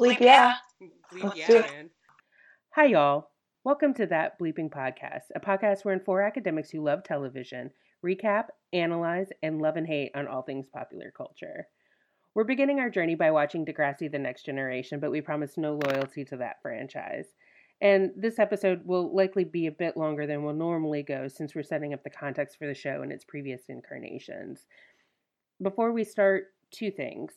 Bleep yeah. Bleep Let's yeah, do it. man. Hi, y'all. Welcome to That Bleeping Podcast, a podcast wherein four academics who love television recap, analyze, and love and hate on all things popular culture. We're beginning our journey by watching Degrassi The Next Generation, but we promise no loyalty to that franchise. And this episode will likely be a bit longer than we'll normally go since we're setting up the context for the show and its previous incarnations. Before we start, two things.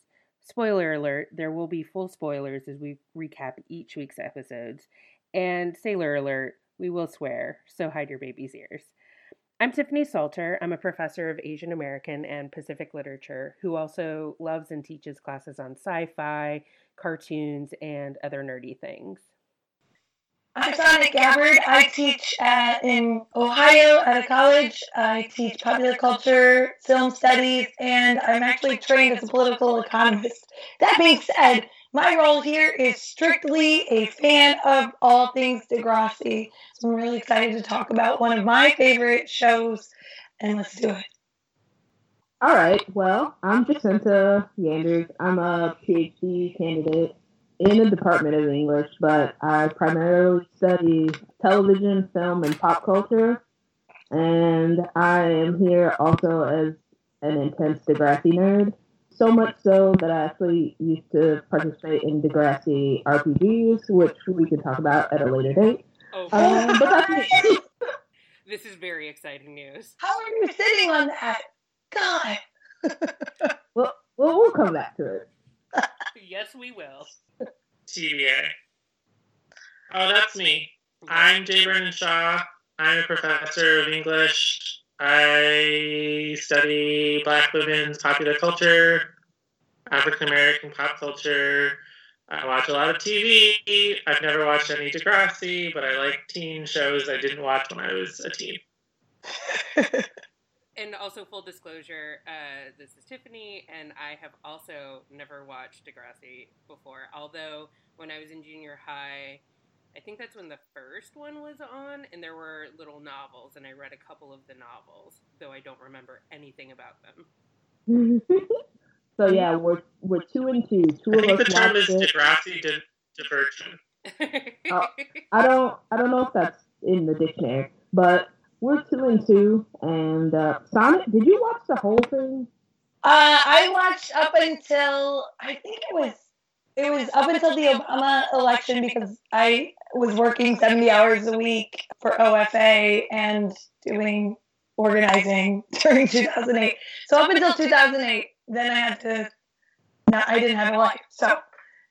Spoiler alert, there will be full spoilers as we recap each week's episodes. And sailor alert, we will swear, so hide your baby's ears. I'm Tiffany Salter. I'm a professor of Asian American and Pacific literature who also loves and teaches classes on sci fi, cartoons, and other nerdy things. I'm Sonnet Gabbard. I teach at, uh, in Ohio at a college. I teach popular culture, film studies, and I'm actually trained as a political economist. That being said, my role here is strictly a fan of all things Degrassi. So I'm really excited to talk about one of my favorite shows, and let's do it. All right. Well, I'm Jacinta Yanders. I'm a PhD candidate in the Department of English, but I primarily study television, film, and pop culture. And I am here also as an intense Degrassi nerd. So much so that I actually used to participate in Degrassi RPGs, which we can talk about at a later date. Oh, Um, but that's this is very exciting news. How are you sitting on that? God. Well, well, we'll come back to it. Yes, we will. TBA. Oh, that's me. I'm Jay Brendan Shaw. I'm a professor of English. I study Black women's popular culture, African American pop culture. I watch a lot of TV. I've never watched any Degrassi, but I like teen shows I didn't watch when I was a teen. And also, full disclosure, uh, this is Tiffany, and I have also never watched Degrassi before. Although, when I was in junior high, I think that's when the first one was on, and there were little novels, and I read a couple of the novels, though I don't remember anything about them. so yeah, we're we're two and two. Two I of think the term is it. Degrassi di- diversion. Oh. I don't I don't know if that's in the dictionary, but we're two and two. And uh, Sonnet, did you watch the whole thing? Uh, I watched up until I think it was it was up until the Obama election because I was working seventy hours a week for OFA and doing organizing during two thousand eight. So up until two thousand eight, then I had to. Not, I didn't have a life, so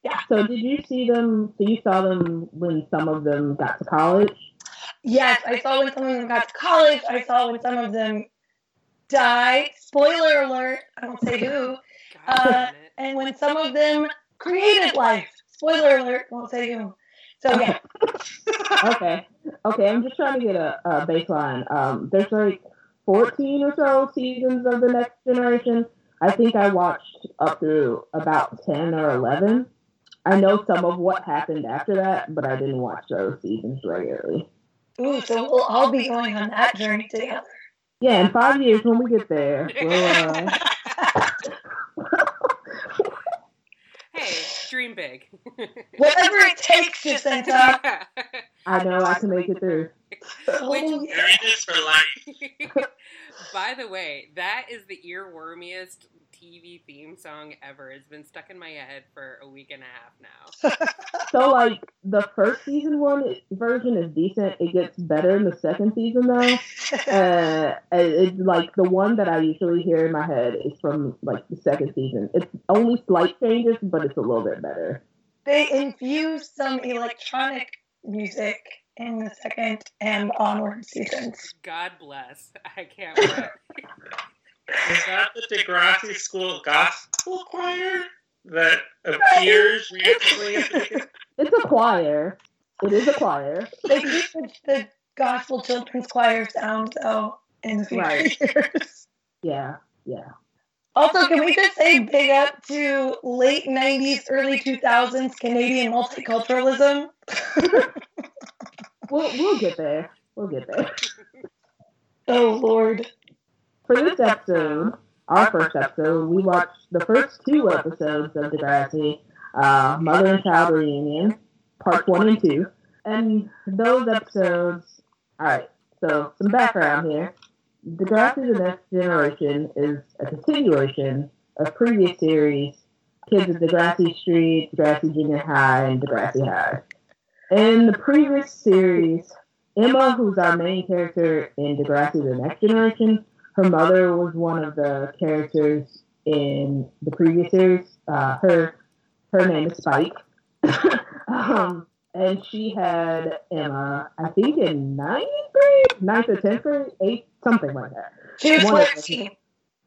yeah. So did you see them? So you saw them when some of them got to college. Yes, I saw when some of them got to college. I saw when some of them died. Spoiler alert! I won't say who. Uh. And when some of them created life. Spoiler alert! Won't say who. So yeah. Okay, okay. I'm just trying to get a, a baseline. Um, there's like 14 or so seasons of the Next Generation. I think I watched up through about 10 or 11. I know some of what happened after that, but I didn't watch those seasons regularly. Ooh, so we'll all be going on that journey together. Yeah, in five years when we get there, we'll, uh, hey, dream big. Whatever it takes, Jacinta. I know I can make it through. Oh, yeah. You're this for life. By the way, that is the earwormiest TV theme song ever. It's been stuck in my head for a week and a half now. So like the first season one version is decent. It gets better in the second season though. Uh, it's like the one that I usually hear in my head is from like the second season. It's only slight changes, but it's a little bit better. they infused some electronic music in the second and onward seasons. God bless. I can't wait. Is that the Degrassi School Gospel Choir that appears randomly at the beginning? It's a choir. It is a choir. They keep the, the gospel children's choir sounds though in the future Right. years. Yeah, yeah. Also, can we just say big up to late 90s, early 2000s Canadian multiculturalism? We'll we'll get there. We'll get there. Oh, Lord. For this episode, our first episode, we watched the first two episodes of Degrassi. uh, Mother and Child Reunion, parts one and two. And those episodes, alright, so some background here. Degrassi The Next Generation is a continuation of previous series, Kids of Degrassi Street, Degrassi Junior High, and Degrassi High. In the previous series, Emma, who's our main character in Degrassi The Next Generation, her mother was one of the characters in the previous series. Uh, her her name is Spike. um, and she had Emma, I think in ninth grade, ninth or tenth grade, eighth, something like that. She was 14.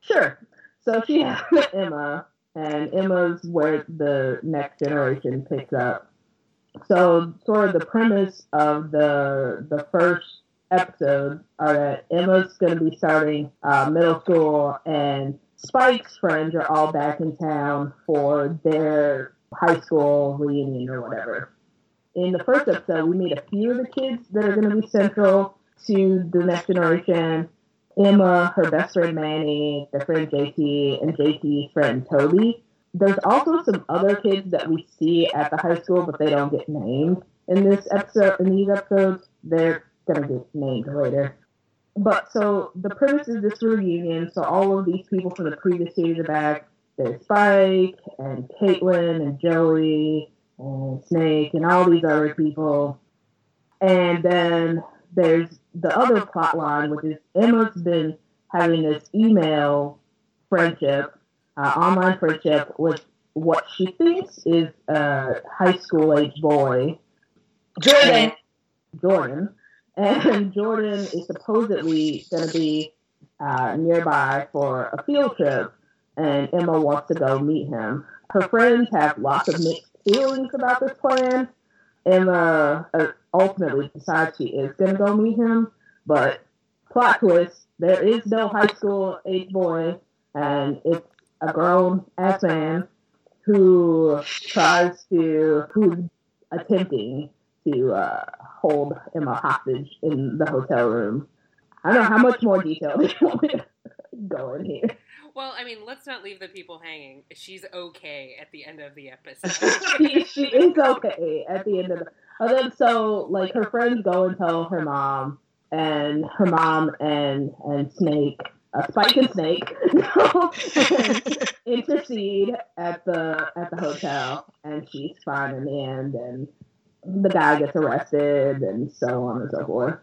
Sure. So she had Emma, and Emma's where the next generation picks up. So sort of the premise of the the first episode are that Emma's going to be starting uh, middle school, and Spike's friends are all back in town for their high school reunion or whatever. In the first episode, we meet a few of the kids that are going to be central to the next generation. Emma, her best friend Manny, their friend JT, and JT's friend Toby. There's also some other kids that we see at the high school, but they don't get named in this episode. In these episodes, they're gonna get named later. But so the premise is this reunion. So all of these people from the previous series are back. There's Spike and Caitlin and Joey and Snake and all these other people. And then there's the other plot line, which is Emma's been having this email friendship, uh, online friendship with what she thinks is a high school age boy, Jordan. Jordan. And Jordan is supposedly going to be uh, nearby for a field trip, and Emma wants to go meet him. Her friends have lots of mixed feelings about this plan. Emma uh, ultimately decides she is going to go meet him, but plot twist, there is no high school age boy, and it's a grown ass man who tries to, who's attempting to uh, hold Emma hostage in the hotel room. I don't know how much more detail they want me to go in here. Well, I mean, let's not leave the people hanging. She's okay at the end of the episode. she, she is okay at the end of the. And then so like her friends go and tell her mom, and her mom and and Snake, uh, Spike and Snake, intercede at the at the hotel, and she's fine in the end, and the guy gets arrested, and so on and so forth.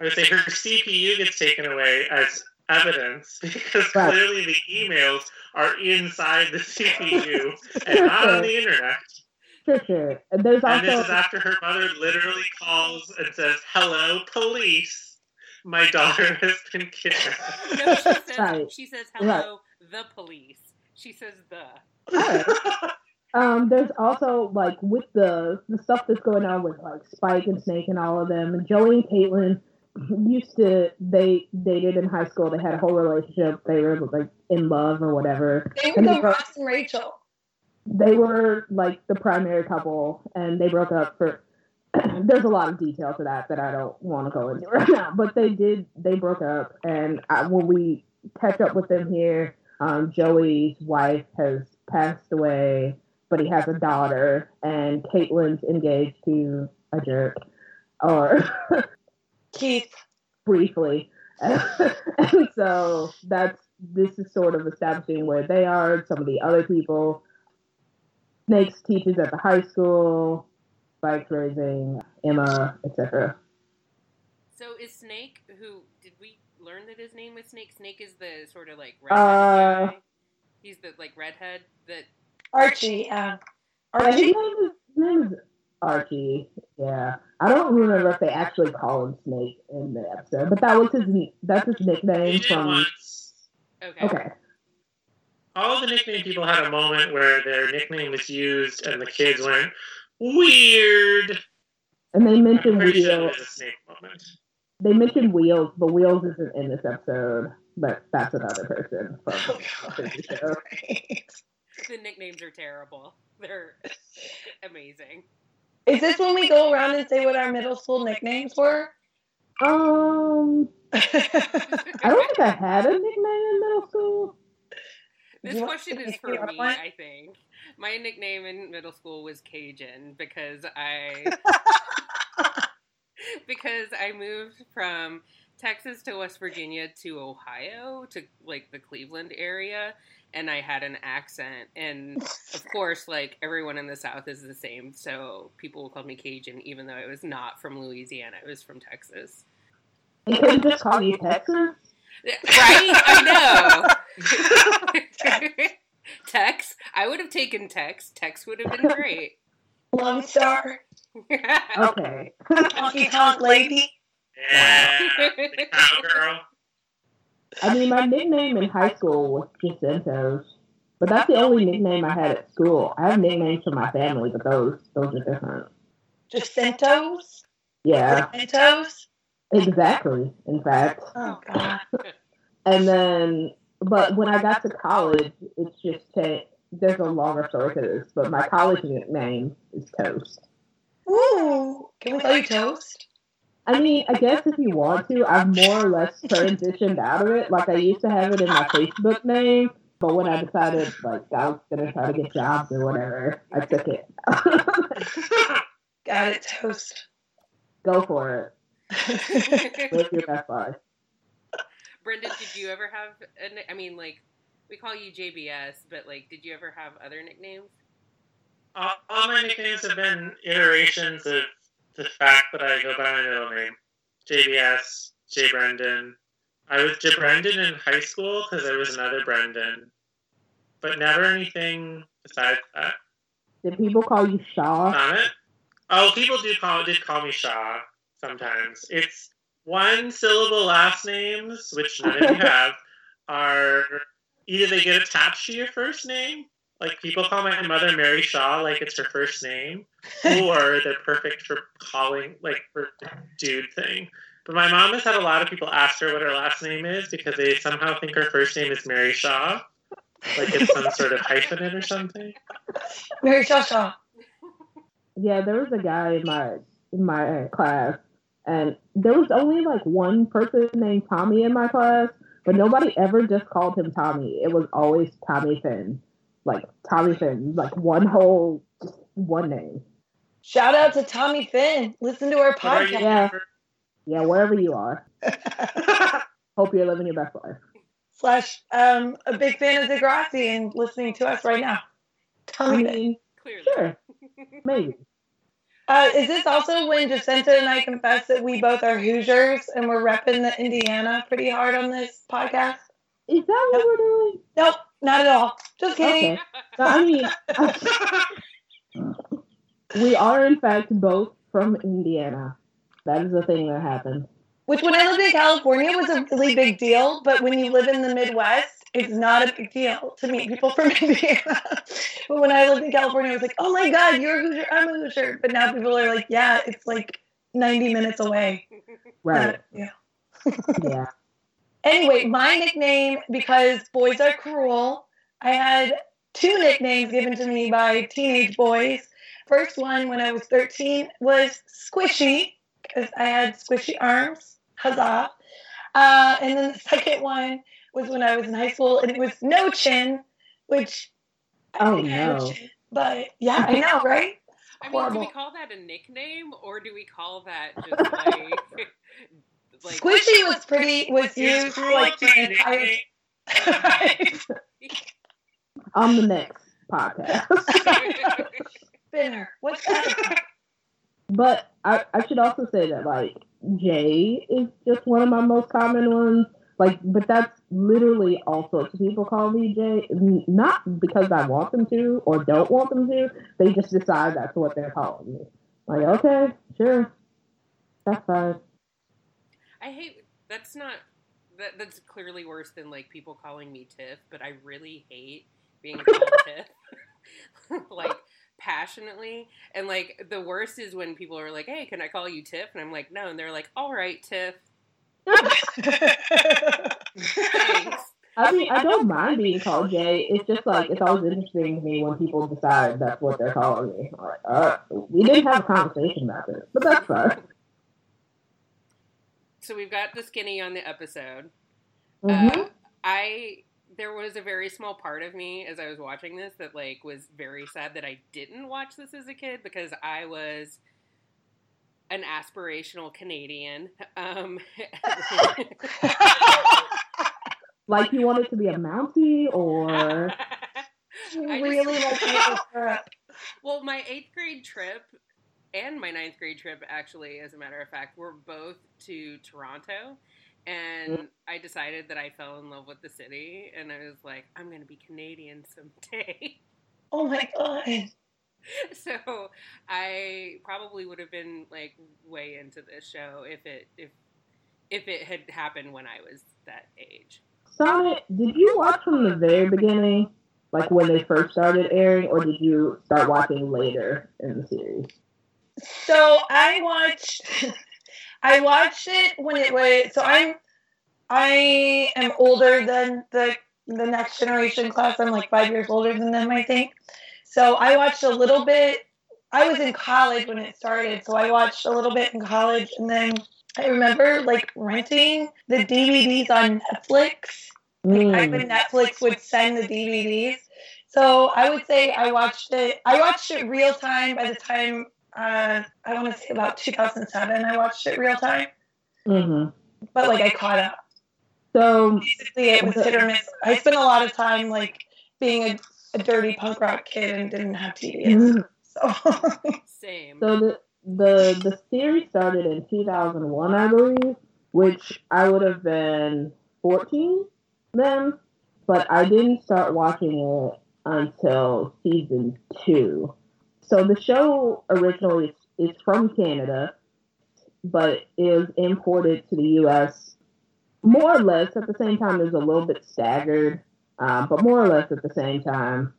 I would say her CPU gets taken away as evidence because Right. clearly the emails are inside the CPU and not on the internet. Sure, sure. And there's And this is also after her mother literally calls and says, "Hello, police. My daughter has been kidnapped." no, she says, Right. she says hello, the police. She says the. Um, there's also like with the the stuff that's going on with like Spike and Snake and all of them, and Joey and Caitlin used to they dated in high school. They had a whole relationship. They were like in love or whatever. They were And the they Ross and Rachel. They were like the primary couple, and they broke up for. there's a lot of detail to that that I don't want to go into right now, but they did. They broke up, and I, when we catch up with them here, um, Joey's wife has passed away, but he has a daughter, and Caitlin's engaged to a jerk, or Keith. briefly. and so that's this is sort of establishing where they are, some of the other people. Snakes teaches at the high school, Spike's raising Emma, etc. So is Snake, who did we learn that his name was Snake? Snake is the sort of like redhead Uh, guy. He's the like redhead that. Archie. Uh, Archie. name is, his name is Archie. Yeah, I don't remember if they actually call him Snake in the episode, but that was his that's his He nickname did from. once. Okay. Okay, All the nickname people had a moment where their nickname was used and the kids went weird. and they mentioned pretty sure Wheels. a snake moment. They mentioned Wheels, but Wheels isn't in this episode. But that's another person from Oh, the show. Right. The nicknames are terrible. They're amazing. Is this when we go around and say what our middle school nicknames were? Um, I don't think I had a nickname in middle school. This question is for me? I think. My nickname in middle school was Cajun because I because I moved from Texas to West Virginia to Ohio to like the Cleveland area and I had an accent and of course like everyone in the south is the same so people called me Cajun even though I was not from Louisiana I was from Texas. And couldn't just call you Texas? Right? I know. Tex. I would have taken Tex. Tex would have been great. Lone Star. Okay. Honky Tonk Lady. Yeah, the cowgirl. I mean, my nickname in high school was Jacintos, but that's the only nickname I had at school. I have nicknames for my family, but those those are different. Jacintos. Yeah, Jacintos. exactly. In fact, Oh God. and then, but when I got to college, it's just changed. There's a longer story to this, but my college nickname is Toast. Ooh. Can we call you Toast? I mean, I guess if you want to, I've more or less transitioned out of it. Like I used to have it in my Facebook name, but when I decided like I was gonna try to get jobs or whatever, I took it. Got it, Toast. Go for it. Live your best life. Brendan, did you ever have? A, ni- I mean, like we call you JBS, but like, did you ever have other nicknames? all, all my nicknames have been iterations of the fact that I go by my middle name. JBS, J. Brendan. I was J. Brendan in high school because there was another Brendan, but never anything besides that. Did people call you Shaw? Summit? Oh, people do call did call me Shaw sometimes. It's one syllable last names, which none of you have, are either they get attached to your first name, like people call my mother Mary Shaw like it's her first name, or they're perfect for calling like for the dude thing. But my mom has had a lot of people ask her what her last name is because they somehow think her first name is Mary Shaw, like it's some sort of hyphenate or something. Mary Shaw Shaw. Yeah, there was a guy in my in my class, and there was only like one person named Tommy in my class, but nobody ever just called him Tommy. It was always Tommy Finn, like Tommy Finn, like one whole just one name. Shout out to Tommy Finn. Listen to our What you podcast. Yeah. Yeah, wherever you are, hope you're living your best life. Slash, um, a big fan of Degrassi and listening to us right now. I Tommy Finn. mean, Clearly. sure, maybe. Uh, is this also when Jacinta and I confess that we both are Hoosiers and we're repping the Indiana pretty hard on this podcast? Is that what we're doing? Nope, not at all. Just kidding. Okay. No, I mean, we are in fact both from Indiana. That is the thing that happened. Which, when I lived in California, was a really big deal. But when you live in the Midwest, it's not a big deal to meet people from Indiana. but when I lived in California, I was like, "Oh my God, you're a Hoosier. I'm a Hoosier." But now people are like, "Yeah, it's like 90 minutes away." Right. Yeah. Yeah. Anyway, my nickname, because boys are cruel, I had two nicknames given to me by teenage boys. First one, when I was 13, was Squishy, because I had squishy arms. Huzzah. Uh, and then the second one was when I was in high school, and it was No Chin, which I Oh, think I no. chin. But yeah, I know, right? I mean, do we call that a nickname or do we call that just like like Squishy was pretty, was It's used cruel like to my entire. nicknamed. On the next podcast. Spinner. What's that? But I, I should also say that like Jay is just one of my most common ones. Like, but that's literally all sorts of people call me Jay. Not because I want them to or don't want them to. They just decide that's what they're calling me. Like, okay, sure, that's fine. I hate that's not that that's clearly worse than like people calling me Tiff, but I really hate being called Tiff. like passionately. And like the worst is when people are like, Hey, can I call you Tiff? And I'm like, No, and they're like, All right, Tiff. Thanks. I mean, I don't mind being called Jay. It's just like it's always interesting to me when people decide that's what they're calling me. I'm like, uh, we didn't have a conversation about this, but that's fine. So we've got the skinny on the episode. Mhm. Uh, I there was a very small part of me as I was watching this that like was very sad that I didn't watch this as a kid because I was an aspirational Canadian. Um, like you wanted to be a Mountie or really like Well, my eighth grade trip and my ninth grade trip, actually, as a matter of fact, were both to Toronto. And mm-hmm. I decided that I fell in love with the city, and I was like, I'm going to be Canadian someday. Oh my god. So I probably would have been like way into this show if it if if it had happened when I was that age. Sonnet, did you watch from the very beginning, like when they first started airing, or did you start watching later in the series? So I watched I watched it when it was so I'm I am older than the the next generation class. I'm like five years older than them, I think. So I watched a little bit. I was in college when it started, so I watched a little bit in college, and then I remember like renting the DVDs on Netflix. Like, I Mm. when Netflix would send the DVDs. So I would say I watched it. I watched it real time by the time uh, I want to say about 2007. I watched it real time, hmm but like I caught up. So, Basically, it was hit or miss. I spent a lot of time like being a, a dirty punk rock kid and didn't have TVs. So Same. so the the the series started in 2001, I believe, which I would have been 14 then, but I didn't start watching it until season two. So the show originally is from Canada, but is imported to the U.S. more or less at the same time. Is a little bit staggered, um, but more or less at the same time.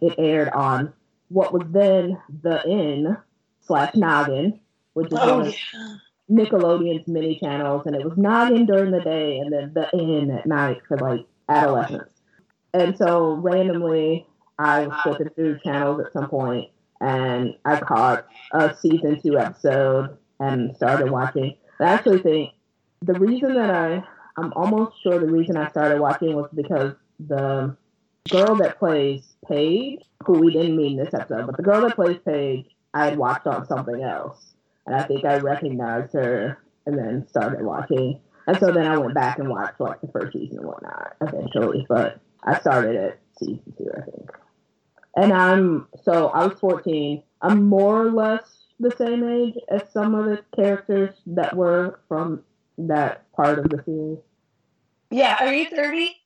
It aired on what was then the N slash Noggin, which is one oh of yeah. Nickelodeon's mini channels, and it was Noggin during the day and then the N at night for like adolescents. And so randomly, I was flipping through channels at some point, and I caught a season two episode and started watching. I actually think the reason that I, I'm almost sure the reason I started watching was because the girl that plays Paige, who we didn't meet in this episode, but the girl that plays Paige, I had watched on something else and I think I recognized her and then started watching. And so then I went back and watched like the first season and whatnot eventually, but I started at season two, I think. And I'm so I was 14. I'm more or less the same age as some of the characters that were from that part of the series. Yeah, are you 30?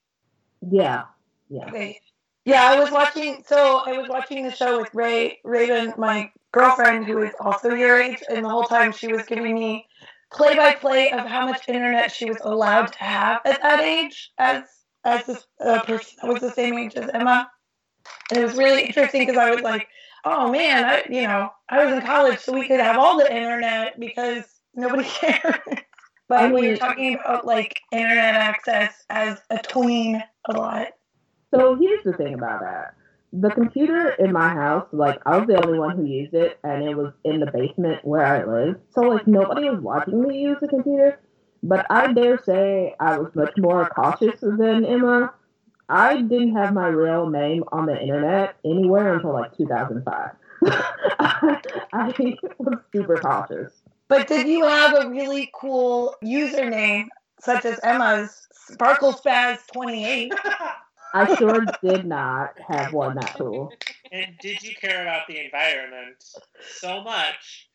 Yeah, yeah. Okay. Yeah, I was watching. So I was watching the show with Ray Raven, my girlfriend, who is also your age, and the whole time she was giving me play by play of how much internet she was allowed to have at that age, as as this uh, person that was the same age as Emma. And it was really interesting because I was like, oh, oh man, I you know I was in college, so we could have all the internet because nobody cared. But when you're talking about like internet access as a tween, a lot. So here's the thing about that. The computer in my house, like I was the only one who used it, and it was in the basement where I live. So like nobody was watching me use the computer. But I dare say I was much more cautious than Emma. I didn't have my real name on the internet anywhere until like 2005. I, I was super cautious. But did you have a really cool username, such as Emma's Sparkle Spaz 28? I sure did not have one that cool. And did you care about the environment so much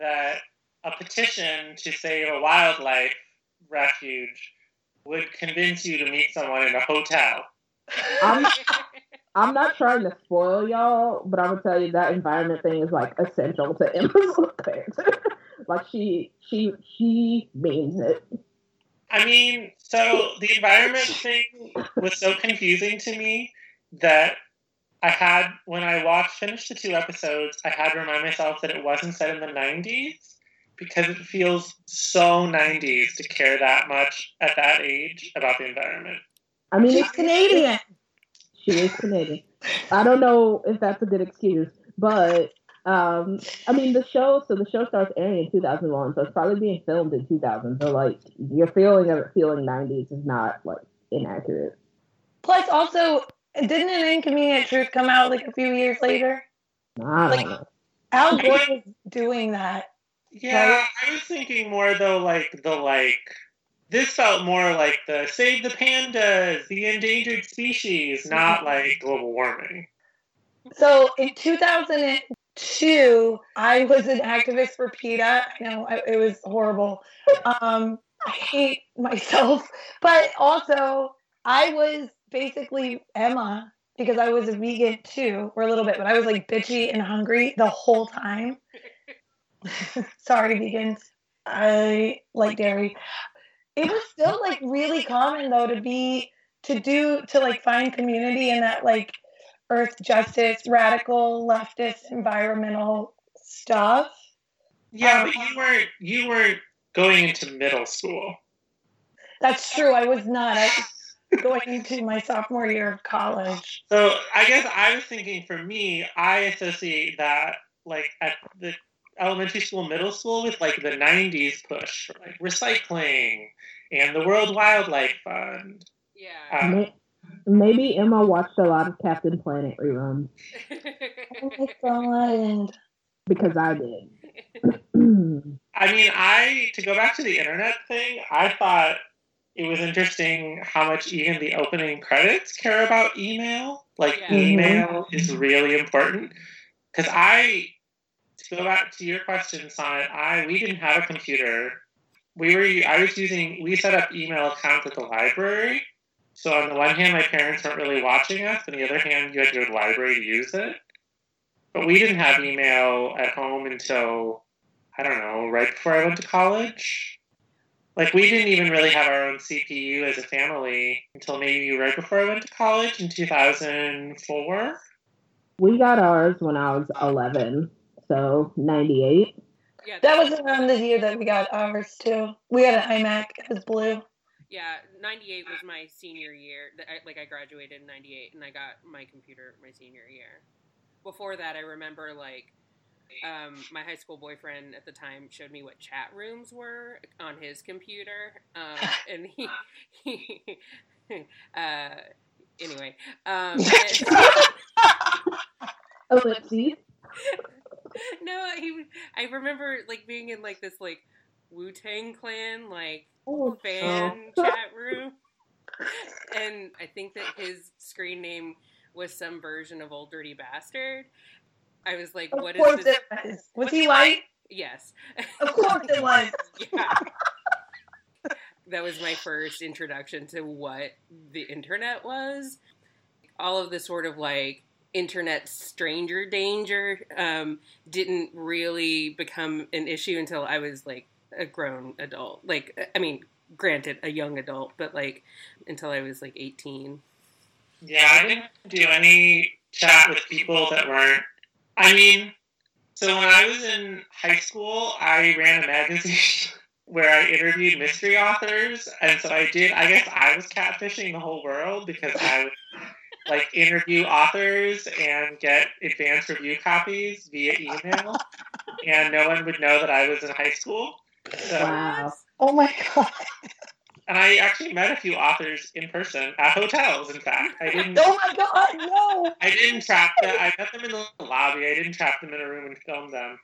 that a petition to save a wildlife refuge would convince you to meet someone in a hotel? I'm I'm not trying to spoil y'all, but I'm gonna tell you that environment thing is like essential to Emma's character. like she she she means it. I mean, so the environment thing was so confusing to me that I had, when I watched, finished the two episodes, I had to remind myself that it wasn't set in the 90s because it feels so 90s to care that much at that age about the environment. I mean, She's it's, Canadian. she is Canadian. I don't know if that's a good excuse, but um, I mean the show. So the show starts airing in 2001, so it's probably being filmed in 2000. So like your feeling of it feeling 90s is not like inaccurate. Plus, also, didn't an Inconvenient Truth come out like a few years later? I don't Like- know. Al Gore was doing that. Yeah, Right. I was thinking more though, like the like. This felt more like the save the pandas, the endangered species, not like global warming. So in 2002, I was an activist for PETA. I know it was horrible. Um, I hate myself, but also I was basically Emma because I was a vegan too, or a little bit, but I was like bitchy and hungry the whole time. Sorry, vegans. I like dairy. It was still like really common though to be to do to like find community in that like earth justice, radical leftist environmental stuff. Yeah, Um, but you weren't you weren't going into middle school. That's true. I was not. I was going into my sophomore year of college. So I guess I was thinking for me, I associate that like at the elementary school, middle school with like the '90s push for like recycling and the World Wildlife Fund. Yeah. Um, May- Maybe Emma watched a lot of Captain Planet reruns Oh my god. because I did. I mean, I to go back to the internet thing, I thought it was interesting how much even the opening credits care about email. Like Yeah. email mm-hmm. is really important because I go back to your question, Sonnet, I we didn't have a computer. We were I was using we set up email accounts at the library. So on the one hand, my parents weren't really watching us. On the other hand, you had to go to the library to use it. But we didn't have email at home until I don't know, right before I went to college. Like we didn't even really have our own CPU as a family until maybe right before I went to college in 2004. We got ours when I was 11, so 98. yeah, That was around the year that we got ours too. We had an iMac. It was blue. yeah. '98 was my senior year. Like I graduated in '98, and I got my computer my senior year. Before that, I remember like um, my high school boyfriend at the time showed me what chat rooms were on his computer, um, and he he. Uh, anyway, um, Ellipses. no, he. I remember like being in like this like Wu Tang Clan like Oh, fan chat room, and I think that his screen name was some version of Old Dirty Bastard. I was like, Of "What is this?" was. Was he white? Yes, Of course it was. yeah. that was my first introduction to what the internet was. All of the sort of like internet stranger danger um, didn't really become an issue until I was like a grown adult. Like, I mean, granted, a young adult, but like until I was like 18. Yeah, I didn't do any chat with people that weren't. I mean, so when I was in high school, I ran a magazine where I interviewed mystery authors, and so I did. I guess I was catfishing the whole world because I would like interview authors and get advanced review copies via email, and no one would know that I was in high school. So, Wow. Oh my god. and I actually met a few authors in person at hotels. In fact, I didn't. Oh my god, no. I didn't trap them. I met them in the lobby. I didn't trap them in a room and film them.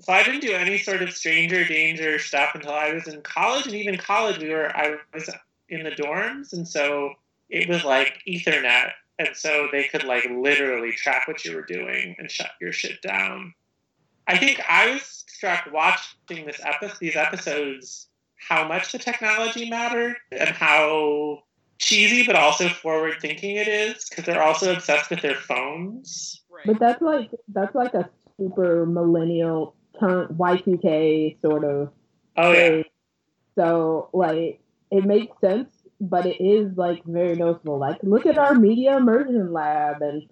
So I didn't do any sort of stranger danger stuff until I was in college. And even college, we were I was in the dorms, and so it was like Ethernet, and so they could like literally track what you were doing and shut your shit down. I think I was struck watching this episode, these episodes, how much the technology mattered and how cheesy but also forward thinking it is because they're also obsessed with their phones. Right. But that's like that's like a super millennial turn Y2K sort of Oh yeah. So like it makes sense, but it is like very noticeable. Like look at our media immersion lab and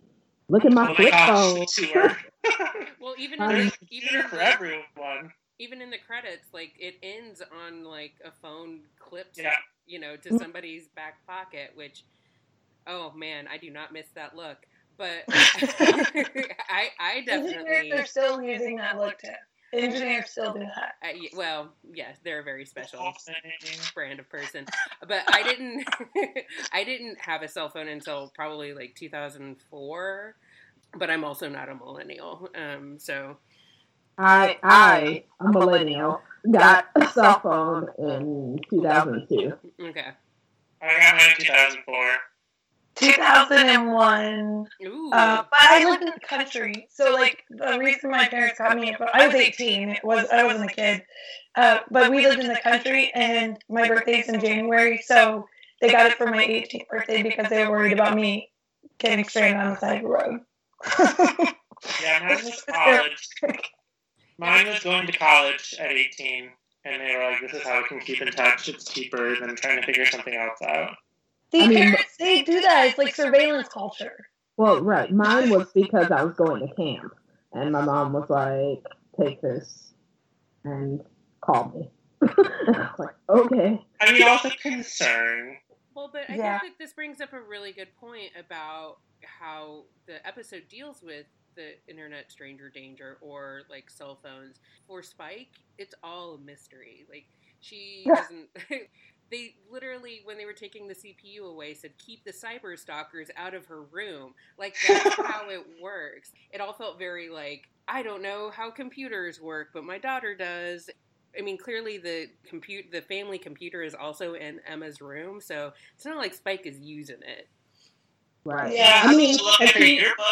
look at my oh flip phone. gosh, well, even Um, in the, even for everyone. even in the credits, like it ends on like a phone clipped, Yeah. you know, to somebody's back pocket. Which, oh man, I do not miss that look. But I, I Engineers They're still using that look too. Engineers still do that. Uh, well, yes, they're a very special Awesome. brand of person. But I didn't I didn't have a cell phone until probably like 2004. But I'm also not a millennial. Um, so I I a millennial got a cell phone in 2002. okay. I got mine in 2004. 2001. Ooh. Uh, but I lived in the country, so like the reason my parents got me, I was 18. It was I wasn't a kid, uh, but we lived in the country, and my birthday's in January, so they got it for my 18th birthday because they were worried about me getting stranded on the side of the road. Yeah, mine was college. Mine was going to college at 18, and they were like, this is how we can keep in touch. It's cheaper than trying to figure something else out. See, I mean- parents they do that. It's like surveillance culture. Well, right, mine was because I was going to camp, and my mom was like, "Take this," and call me. I like, "Okay." I mean, also concern. Well, but I Yeah. think that this brings up a really good point about how the episode deals with the internet stranger danger or like cell phones. For Spike, it's all a mystery. Like she Yeah. doesn't. they literally, when they were taking the CPU away, said keep the cyber stalkers out of her room. Like that's how it works. It all felt very like I don't know how computers work, but my daughter does. I mean, clearly the compute the family computer is also in Emma's room, so it's not like Spike is using it. Right. Yeah. I mean, to look and at she- yearbook.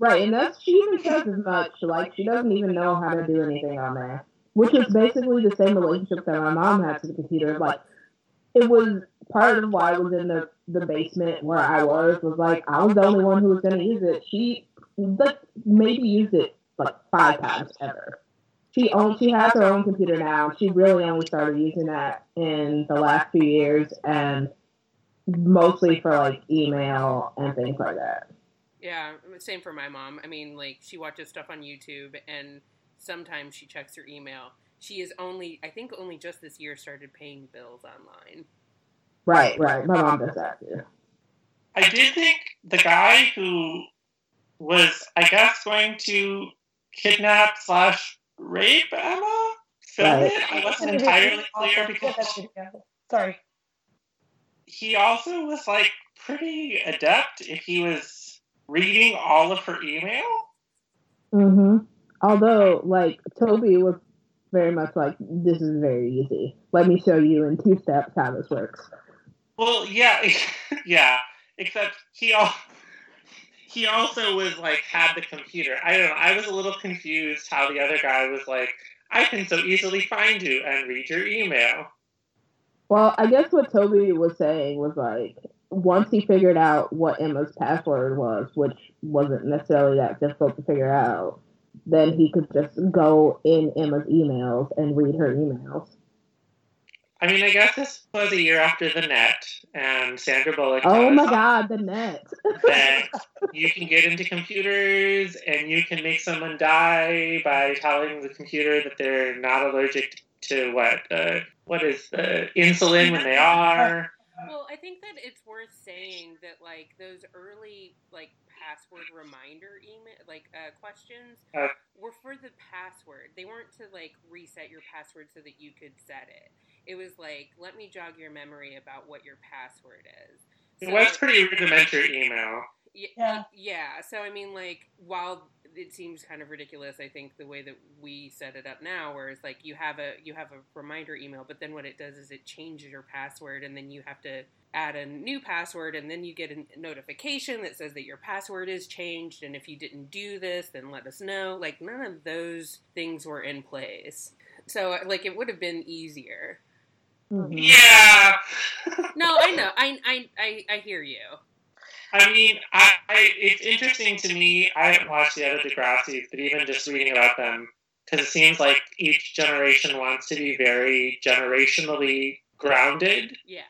right, and that's she even says as much. Like she doesn't even know how to do anything on there, which is basically the same relationship that my mom had to the computer. Like it was part of why I was in the the basement where I was was like I was the only one who was going to use it. She like maybe used it like five times ever. She owns she has her own computer now. She really only started using that in the last few years and mostly for like email and things like that. Yeah, same for my mom. I mean, like she watches stuff on YouTube, and sometimes she checks her email. She is only, I think, only just this year started paying bills online. Right, right. My mom does that too. I did think the guy who was, I guess, going to kidnap slash rape Emma filmed Right. it. I wasn't entirely clear because Sorry. he also was like pretty adept if he was reading all of her email. Mm-hmm. Although, like Toby was very much like, "This is very easy. Let me show you in two steps how this works." Well, yeah, yeah. Except he he also was like had the computer. I don't know. I was a little confused how the other guy was like, I can so easily find you and read your email. Well, I guess what Toby was saying was like, once he figured out what Emma's password was, which wasn't necessarily that difficult to figure out, then he could just go in Emma's emails and read her emails. I mean, I guess this was a year after the net, and Sandra Bullock. Oh my God, the net. That you can get into computers and you can make someone die by telling the computer that they're not allergic to what uh, what is the insulin when they are. Well, I think that it's worth saying that like those early like password reminder email like uh, questions Uh. were for the password. They weren't to like reset your password so that you could set it. It was like let me jog your memory about what your password is. It was pretty rudimentary email. Y- Yeah. Yeah. So I mean, like, while it seems kind of ridiculous, I think the way that we set it up now, where it's like you have a you have a reminder email, but then what it does is it changes your password, and then you have to add a new password, and then you get a notification that says that your password is changed, and if you didn't do this, then let us know. Like none of those things were in place. So like it would have been easier. Mhm. Yeah. No, I know. I I I, I hear you. I mean, I, I it's interesting to me. I haven't watched the other Degrassi's, but even just reading about them, because it seems like each generation wants to be very generationally grounded, Yeah.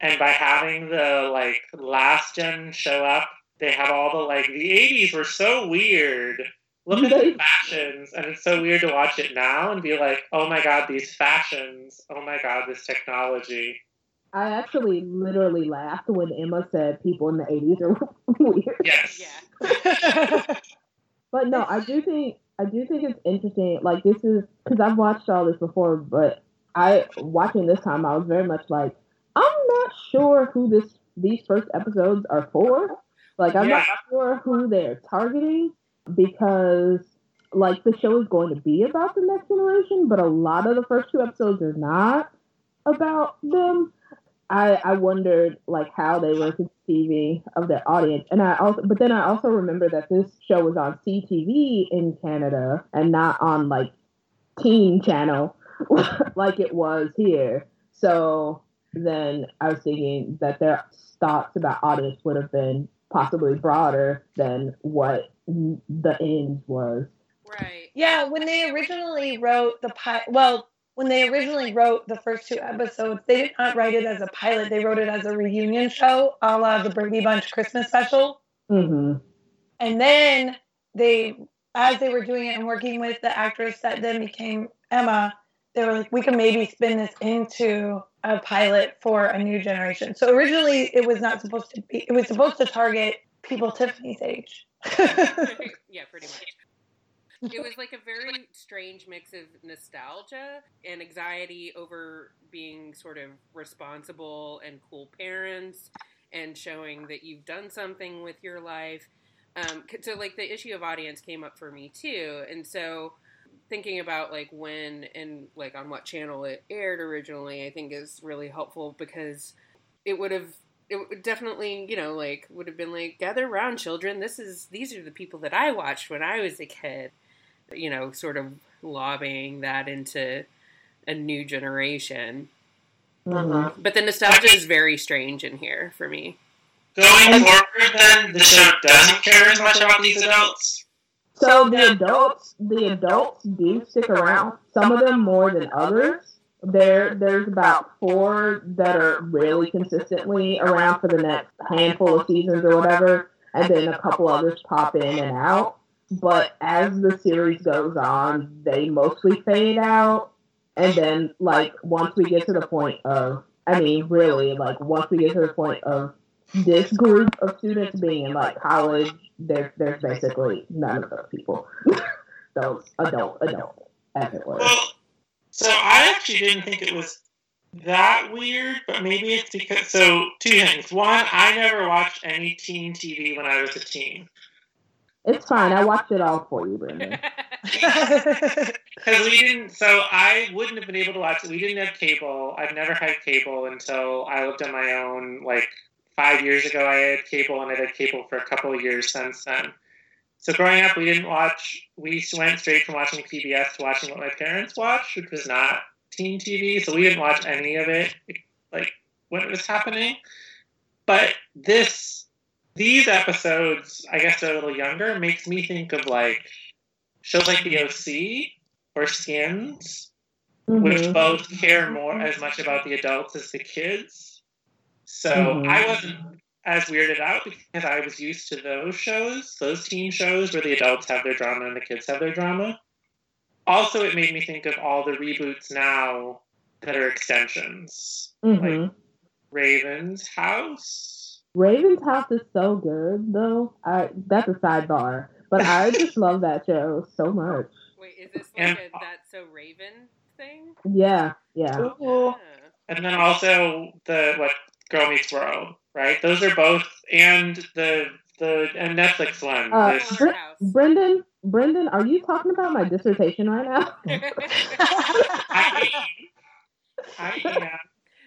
and by having the like last gen show up, they have all the like the '80s were so weird. Look at the fashions, and it's so weird to watch it now and be like, "Oh my god, these fashions! Oh my god, this technology!" I actually literally laughed when Emma said people in the 80s are weird. Yes. Yeah. But no, I do think I do think it's interesting. Like this is because I've watched all this before, but I watching this time I was very much like I'm not sure who this these first episodes are for. Like I'm Yeah. not sure who they're targeting because like the show is going to be about the next generation, but a lot of the first two episodes are not about them. I I wondered like how they were conceiving of their audience, and I also but then I also remember that this show was on CTV in Canada and not on like Teen Channel like it was here. So then I was thinking that their thoughts about audience would have been possibly broader than what the end was. Right. Yeah, when they originally wrote the pilot, well, when they originally wrote the first two episodes, they did not write it as a pilot. They wrote it as a reunion show, a la the Brady Bunch Christmas special. hmm And then they, as they were doing it and working with the actress that then became Emma, they were like, we can maybe spin this into a pilot for a new generation. So originally, it was not supposed to be. It was supposed to target people Tiffany's age. yeah, pretty much. It was like a very strange mix of nostalgia and anxiety over being sort of responsible and cool parents and showing that you've done something with your life. Um, so, like, the issue of audience came up for me too. And so, thinking about like when and like on what channel it aired originally, I think is really helpful because it would have it would definitely you know like would have been like gather around children this is these are the people that i watched when i was a kid you know sort of lobbying that into a new generation Mhm. but the nostalgia is very strange in here for me Going forward, then the show doesn't care as much about these adults. So the adults, the adults do stick around. Some of them more than others. There, there's about four that are really consistently around for the next handful of seasons or whatever, and then a couple others pop in and out. But as the series goes on, they mostly fade out, and then like once we get to the point of, I mean, really, like once we get to the point of this group of students being in like college, there, there's basically none of those people. those adult, adult, as it were. Well, so I actually didn't think it was that weird, but maybe it's because. So, two things. One, I never watched any teen TV when I was a teen. It's fine. I watched it all for you, Brendan. Because we didn't, so I wouldn't have been able to watch it. We didn't have cable. I've never had cable until I lived on my own. Like five years ago, I had cable, and I've had cable for a couple of years since then. So growing up, we didn't watch. We went straight from watching PBS to watching what my parents watched, which was not teen TV. So we didn't watch any of it, like when it was happening. But this, these episodes, I guess they're a little younger, makes me think of like shows like The OC or Skins, which Mhm. both care more as much about the adults as the kids. So Mhm. I wasn't as weirded out because I was used to those shows, those teen shows where the adults have their drama and the kids have their drama. Also, it made me think of all the reboots now that are extensions. Mhm. Raven's House. Raven's House is so good, though. I that's a sidebar, but I just love that show so much. wait is this And- like a that's so raven thing Yeah, yeah. Ooh. Ah. And then also the what Girl Meets World, right? Those are both and the the and Netflix one. Uh, Br- Brendan, Brendan, are you talking about my dissertation right now? I I am.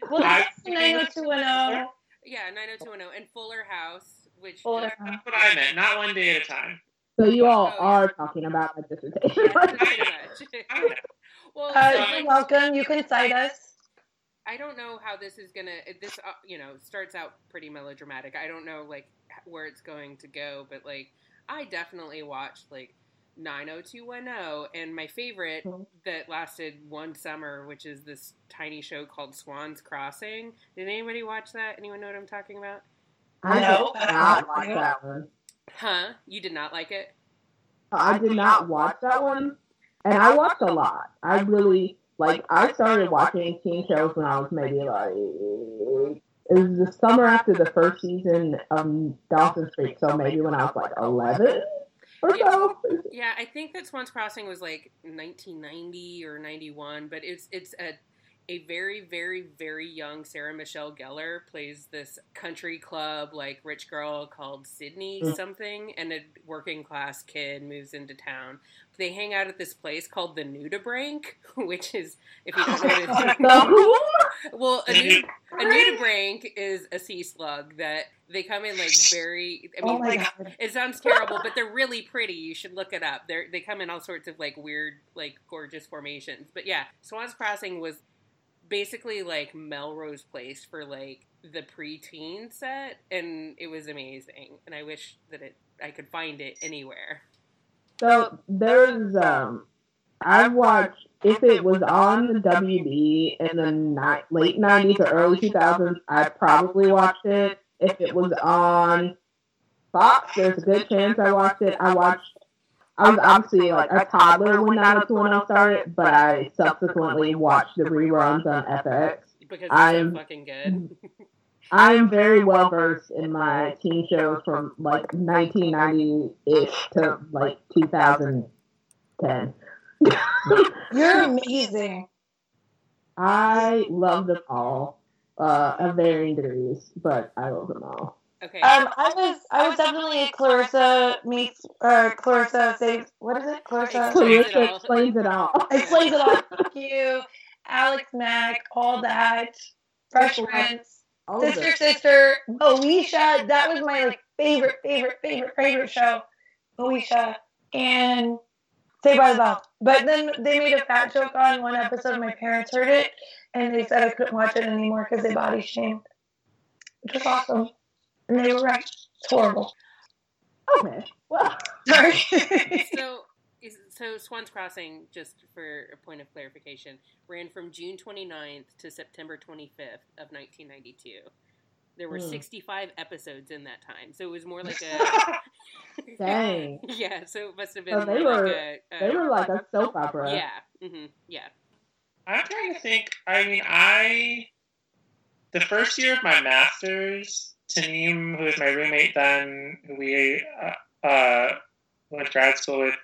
well, I- that's 90210. Yeah 90210 and fuller house which Fuller House. That's what I meant. Not one day at a time. So you all Oh, yeah. are talking about my dissertation. Yeah, right pretty now. much. I know. well, Uh, so you're welcome. You can cite us. I don't know how this is gonna. This uh, you know starts out pretty melodramatic. I don't know like where it's going to go, but like I definitely watched like 90210 and my favorite mm-hmm. that lasted one summer which is this tiny show called swans crossing. Did anybody watch that? Anyone know what i'm talking about? I know not like that one. Huh? You did not like it? I did not watch that one and i watched a lot. I really like i started watching teen shows when i was maybe like it was the summer after the first season of Dawson's Creek, so maybe when I was like 11 yeah. Yeah, I think that Swans Crossing was like 1990 or 91, but it's it's a a very very very young Sarah Michelle Gellar plays this country club like rich girl called Sydney Mm. something, and a working class kid moves into town. They hang out at this place called the Nudibranch, which is if you don't know what it's The who? well, a, nud- a nudibranch is a sea slug that they come in like very. I mean, oh my like, god. it sounds terrible, but they're really pretty. You should look it up. They they come in all sorts of like weird, like gorgeous formations. But yeah, Swans Crossing was basically like Melrose Place for like the preteen set, and it was amazing. And I wish that it I could find it anywhere. So there's um, I've watched if it was on the WB in the ni- late '90s or early 2000s, I probably watched it. If it was on Fox, there's a good chance I watched it. I watched. I was obviously like a toddler when 90210 started, but I subsequently watched the reruns on FX. Because it's I'm- so fucking good. I'm very well versed in my teen shows from like 1990 ish to like 2010. You're amazing. I love them all, uh, at varying degrees, but I love them all. Okay. Um, I was I was definitely a Clarissa meets or Clarissa saves what is it? Clarissa Explains it Clarissa all. explains it all. explains it all. Thank you, Alex Mack, all that. Fresh Prince, All Sister it. Sister, Moesha. That was my like favorite, favorite, favorite, favorite show. Moesha and Saved by the Bell. But then they made a fat joke on one episode. My parents heard it, and they said I couldn't watch it anymore because they body shamed, which was awesome. And they were right. It's horrible. Oh, okay. Well, Sorry. so is- so Swans Crossing, just for a point of clarification, ran from June 29th to September 25th of 1992. There were Hmm. 65 episodes in that time, so it was more like a dang. yeah. So it must have been So they more were- like a, a They were like a soap opera. yeah, hmm yeah. I'm trying to think. I mean, I the first year of my master's, Taneem, who was my roommate then, who we uh, uh, went to grad school with,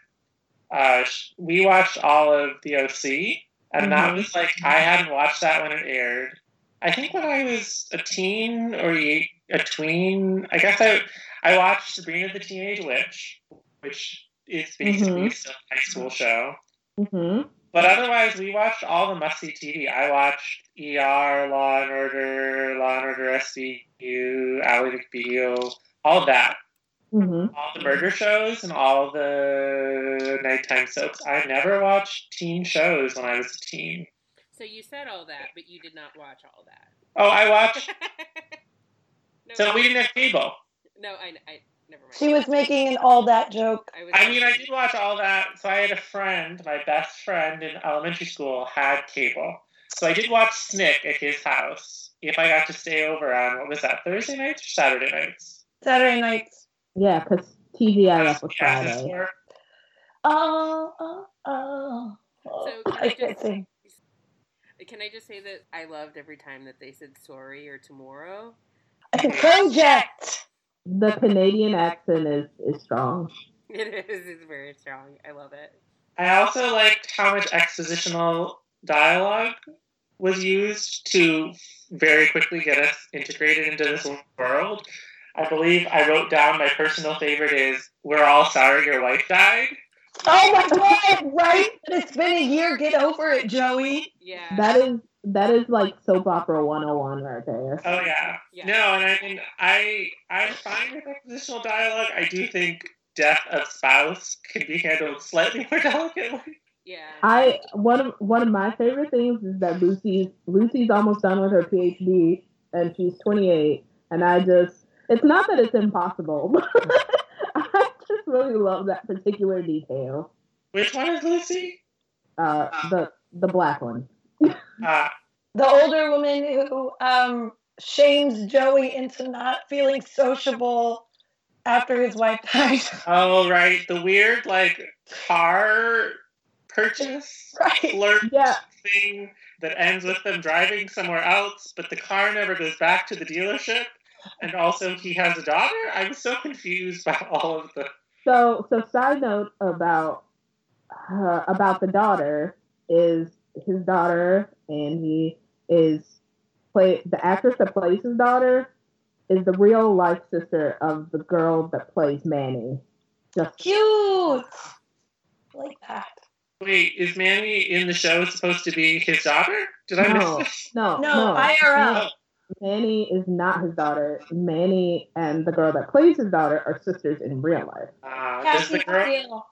uh, we watched all of the OC, and that Mhm. was like I hadn't watched that when it aired. I think when I was a teen or a tween, I guess I I watched Sabrina the Teenage Witch, which is basically Mhm. still a high school show. hmm But otherwise, we watched all the must see TV. I watched ER, Law and Order, Law and Order SVU, Ally McBeal, all that. hmm All the murder shows and all the nighttime soaps. I never watched teen shows when I was a teen. So you said all that, but you did not watch all that. Oh, I watched. no, So we didn't have cable. no, I, I never mind. she was making an all that joke. I, was I mean, I did watch all that. So I had a friend, my best friend in elementary school, had cable. So I did watch Snick at his house. If I got to stay over on what was that Thursday nights or Saturday nights? Saturday nights. Yeah, because TGIF was Yeah, this Friday. Oh, oh, oh. So can I I can't just- sing. Can I just say that I loved every time that they said sorry or tomorrow? Project. The Canadian accent is, is strong. It is. It's very strong. I love it. I also liked how much expositional dialogue was used to very quickly get us integrated into this world. I believe I wrote down my personal favorite is "We're all sorry your wife died." Oh my god, right? It's been a year. Get over it, Joey. Yeah. That is that is like soap opera 101 right there. Oh yeah. Yeah. No, and I mean I I'm fine with expositional dialogue. I do think death of spouse can be handled slightly more delicately. yeah. I one of one of my favorite things is that Lucy's Lucy's almost done with her PhD and she's 28 and I just it's not that it's impossible but I just really love that particular detail. Which one is Lucy? Uh the the black one. Uh, The older woman who um, shames Joey into not feeling sociable after his wife dies. oh right, the weird like car purchase right. flirt Yeah. thing that ends with them driving somewhere else, but the car never goes back to the dealership. And also, he has a daughter. I was so confused by all of the So, so side note about uh, about the daughter is his daughter, and he is play the actress that plays his daughter is the real life sister of the girl that plays Manny. Just Cute. Like that. Wait, is Manny in the show supposed to be his daughter? Did I no, miss this? no, No, IRL. Manny is not his daughter. Manny and the girl that plays his daughter are sisters in real life. Uh, Cassie the girl? Steele.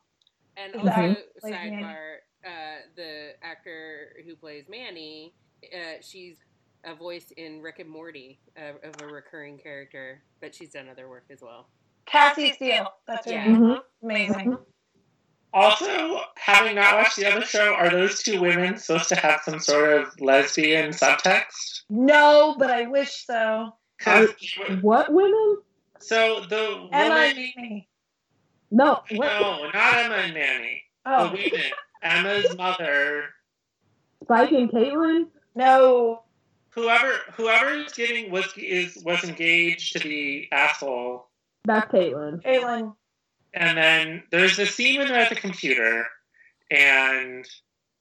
And also, Plays Manny. sidebar, uh, the actor who plays Manny, uh, she's a voice in Rick and Morty uh, of a recurring character, but she's done other work as well. Cassie Steele. That's her Yeah. name. Mhm. Amazing. Also, having not watched the other show, are those two women supposed to have some sort of lesbian subtext? No, but I wish so. 'Cause- What women? so the Emma woman, and me. No, what? no, not Emma and Manny. The Oh women, Emma's mother, Spike and Caitlin? no. whoever whoever is getting was is was engaged to the asshole, That's Caitlin. Caitlin. And then there's a scene when they're at the computer, and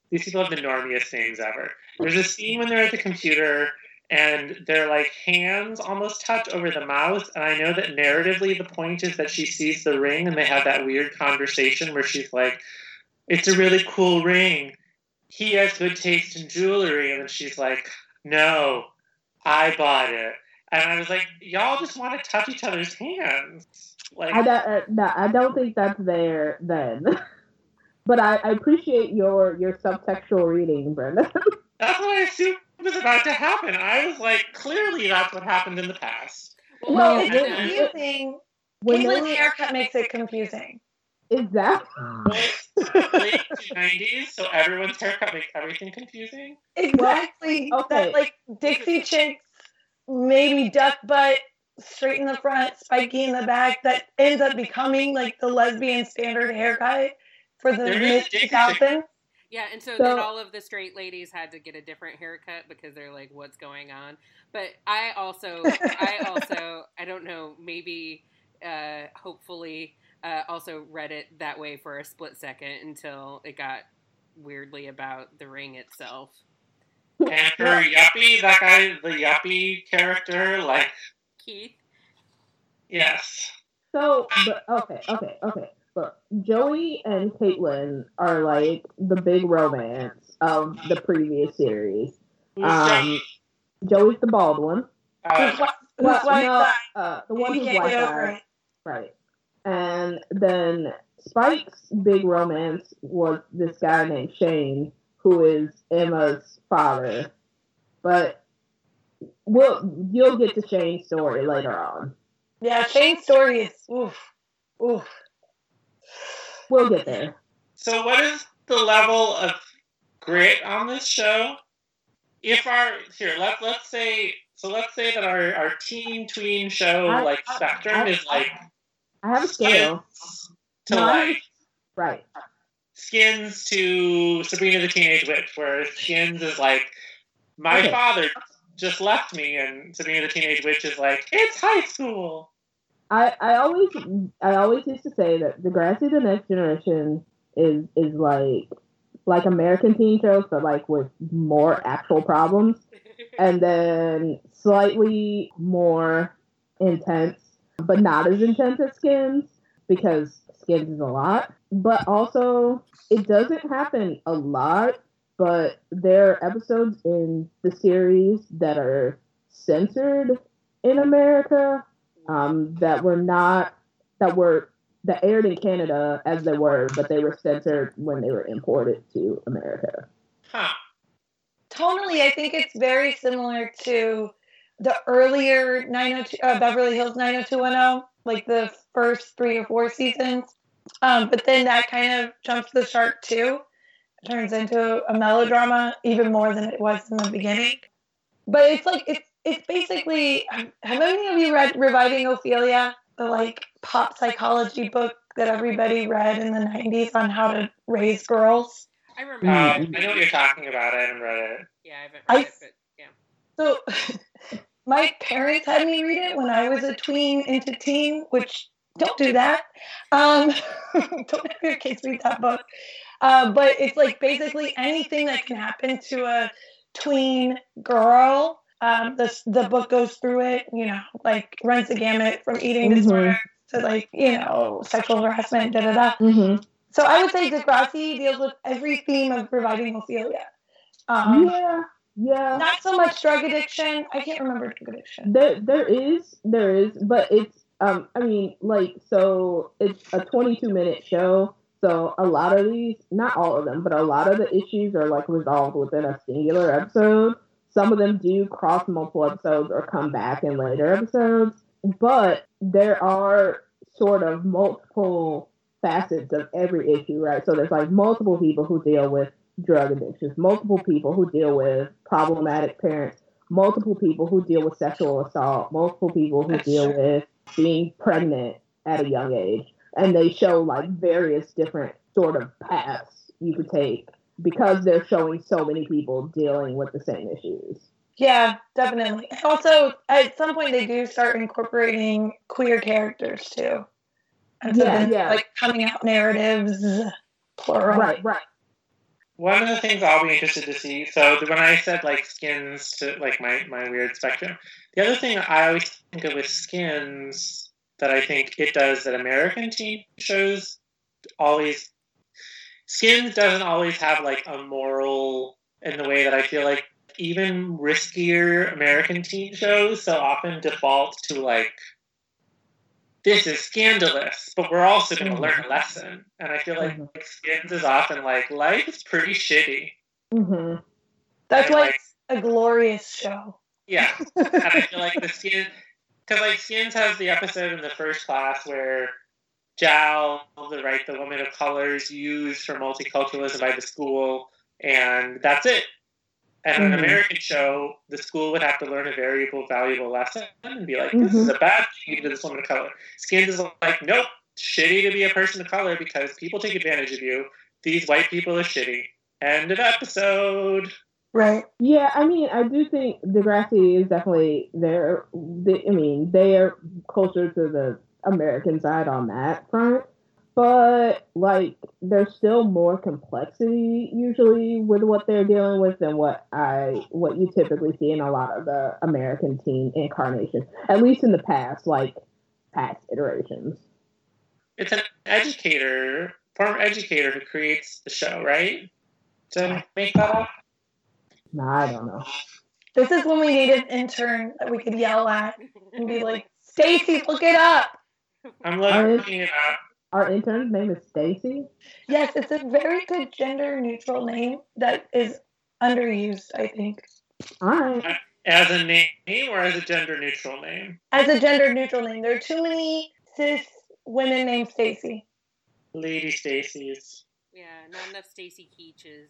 these people have the normiest names ever. There's a scene when they're at the computer. And their like hands almost touch over the mouse, and I know that narratively the point is that she sees the ring, and they have that weird conversation where she's like, "It's a really cool ring. He has good taste in jewelry," and then she's like, "No, I bought it." And I was like, "Y'all just want to touch each other's hands." Like, I, don't- uh, no, I don't think that's there then. but I, I appreciate your your subtextual reading, Brendan. that's what I assumed was about to happen. I was like, clearly that's what happened in the past. Well, No, it's when- confusing. when Caitlin's they, haircut makes it confusing. exactly. Late 90s, so everyone's haircut makes everything confusing. Exactly. okay. That like Dixie chicks, maybe duck butt, straight in the front, spiky in the back. That ends up becoming like the lesbian standard haircut for the mid Dixie two thousands. Yeah, and so, So- then all of the straight ladies had to get a different haircut because they're like, "What's going on?" But I also, I also, I don't know, maybe, uh, hopefully, uh, also read it that way for a split second until it got weirdly about the ring itself. And for Yuppie, that guy, the Yuppie character, like, Keith, yes. So, but okay, okay, okay. Look, Joey and Caitlin are like the big romance of the previous series. Um, Joey's the bald one. uh, Who's who's white no, uh, the one who's white guy. Right. And then Spike's big romance was this guy named Shane, who is Emma's father. But we'll oh, you'll get to Shane's story later on. Yeah, Shane's story is oof, oof. We'll get there. So, what is the level of grit on this show? If our here, let let's say so, let's say that our our teen tween show I- like I- spectrum I- is like I have a scale. to No, I- like Right. skins to Sabrina the Teenage Witch, where skins is like my Okay. father just left me, and Sabrina the Teenage Witch is like it's high school. I, I always I always used to say that the Degrassi the Next Generation is is like like American teen shows, but like with more actual problems. and then slightly more intense, but not as intense as Skins because Skins is a lot. But also, it doesn't happen a lot, but there are episodes in the series that are censored in America um, that were not that were that aired in Canada as they were, but they were censored when they were imported to America. Huh. Tonally, I think it's very similar to the earlier 902, uh, Beverly Hills 90210, like the first three or four seasons. Um, but then that kind of jumps the shark too. It turns into a melodrama even more than it was in the beginning. But it's like it's it's basically. Have any of you read Reviving Ophelia, the like pop psychology book that everybody read in the 90s on how to raise girls? I remember. Mm. I know what you're talking about. I haven't read it. yeah, I haven't I- read it, but yeah. So, my parents had me read it when I was a tween into teen, which don't do that. Um, don't have your kids read that book. Uh, but it's like basically anything that can happen to a tween girl. Um, the the book goes through it. You know, like runs the gamut from eating Mhm. disorder to like you know sexual harassment. Da da da. Mm-hmm. So I would say Degrassi deals with every theme of Reviving Ophelia. Um, Yeah, yeah. Not so much drug addiction. I can't remember drug addiction. There, there is, there is, but it's, um, I mean, like, so it's a 22 minute show. So a lot of these, not all of them, but a lot of the issues are like resolved within a singular episode. Some of them do cross multiple episodes or come back in later episodes, but there are sort of multiple facets of every issue, right? So there's like multiple people who deal with drug addictions, multiple people who deal with problematic parents, multiple people who deal with sexual assault, multiple people who deal with being pregnant at a young age. And they show like various different sort of paths you could take because they're showing so many people dealing with the same issues. Yeah, definitely. Also, at some point, they do start incorporating queer characters too. And so Yeah, yeah. like coming out narratives, plural. Right, right. One of the things I'll be interested to see. So when I said like skins to like my my weird spectrum, the other thing I always think of with skins that I think it does that American TV shows always skins doesn't always have like a moral in the way that I feel like even riskier American teen shows so often default to like this is scandalous, but we're also going to Mhm. learn a lesson. And I feel like Mhm. Skins is often like life is pretty shitty. hmm That's And, why like, it's a glorious show. Yeah, and I feel like the skin, because like Skins has the episode in the first class where Jal, the right, the woman of colors used for multiculturalism by the school, and that's it. And in an. Mm-hmm. American show, the school would have to learn a very valuable lesson and be like, "This is mm-hmm. a bad thing to this woman of color." Skins is like, "Nope, shitty to be a person of color because people take advantage of you. These white people are shitty." End of episode. Right. Yeah, I mean, I do think Degrassi is definitely there. They, I mean, they are closer to the American side on that front, but like, there's still more complexity usually with what they're dealing with than what I what you typically see in a lot of the American teen incarnations, at least in the past, like past iterations. it's an educator, former educator who creates the show, right? Did I make that up? Nah, I don't know. This is when we need an intern that we could yell at and be like, Stacy, look it up. I'm Alright. looking it up. Our intern's name is Stacy. Yes, it's a very good gender neutral name that is underused, I think. All right. Uh, as a name or as a gender neutral name? As a gender neutral name. There are too many cis women named Stacy. Lady Stacy's. Yeah, not enough Stacy Keaches.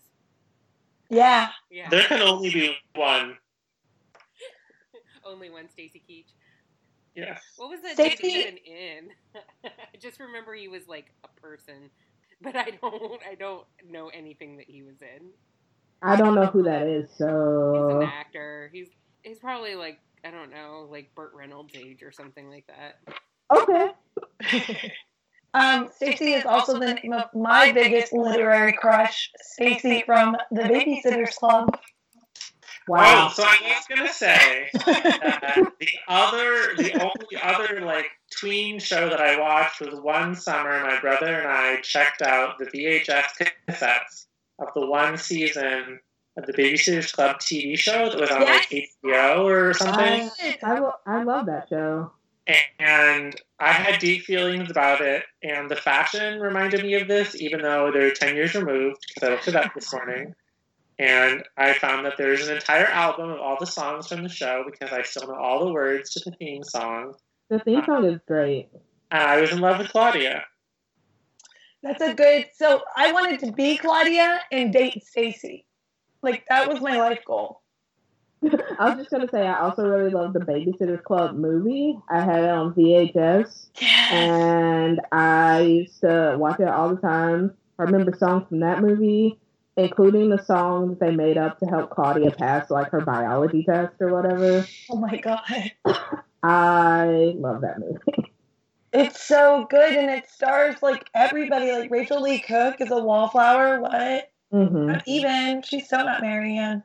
Yeah. Yeah, There can only be one. only one Stacy Keach. Yes. What was that Stacy- dude even in? I just remember he was like a person, but I don't. I don't know anything that he was in. I don't know who that is, So He's so an actor. He's he's probably like I don't know, like Burt Reynolds' age or something like that. okay. Um, Stacy is also the name of my biggest literary crush, Stacy from the Babysitters Club. Wow. Oh, so I was gonna say that the other, the only other like tween show that I watched was one summer. My brother and I checked out the VHS cassettes of the one season of the Babysitters Club TV show that was on like HBO or something. I, lo- I love that show. and I had deep feelings about it. And the fashion reminded me of this, even though they're 10 years removed, because I looked it up this morning. And I found that there's an entire album of all the songs from the show because I still know all the words to the theme song. The theme song is great. And I was in love with Claudia. That's a good. So I wanted to be Claudia and date Stacy. Like that was my life goal. I was just gonna say I also really love the Babysitters Club movie. I had it on VHS Yes. and I used to watch it all the time. I remember songs from that movie, including the songs they made up to help Claudia pass like her biology test or whatever. Oh my god. I love that movie. It's so good, and it stars like everybody. Like Rachael Leigh Cook is a wallflower. What? hmm Not even. She's still not Marianne.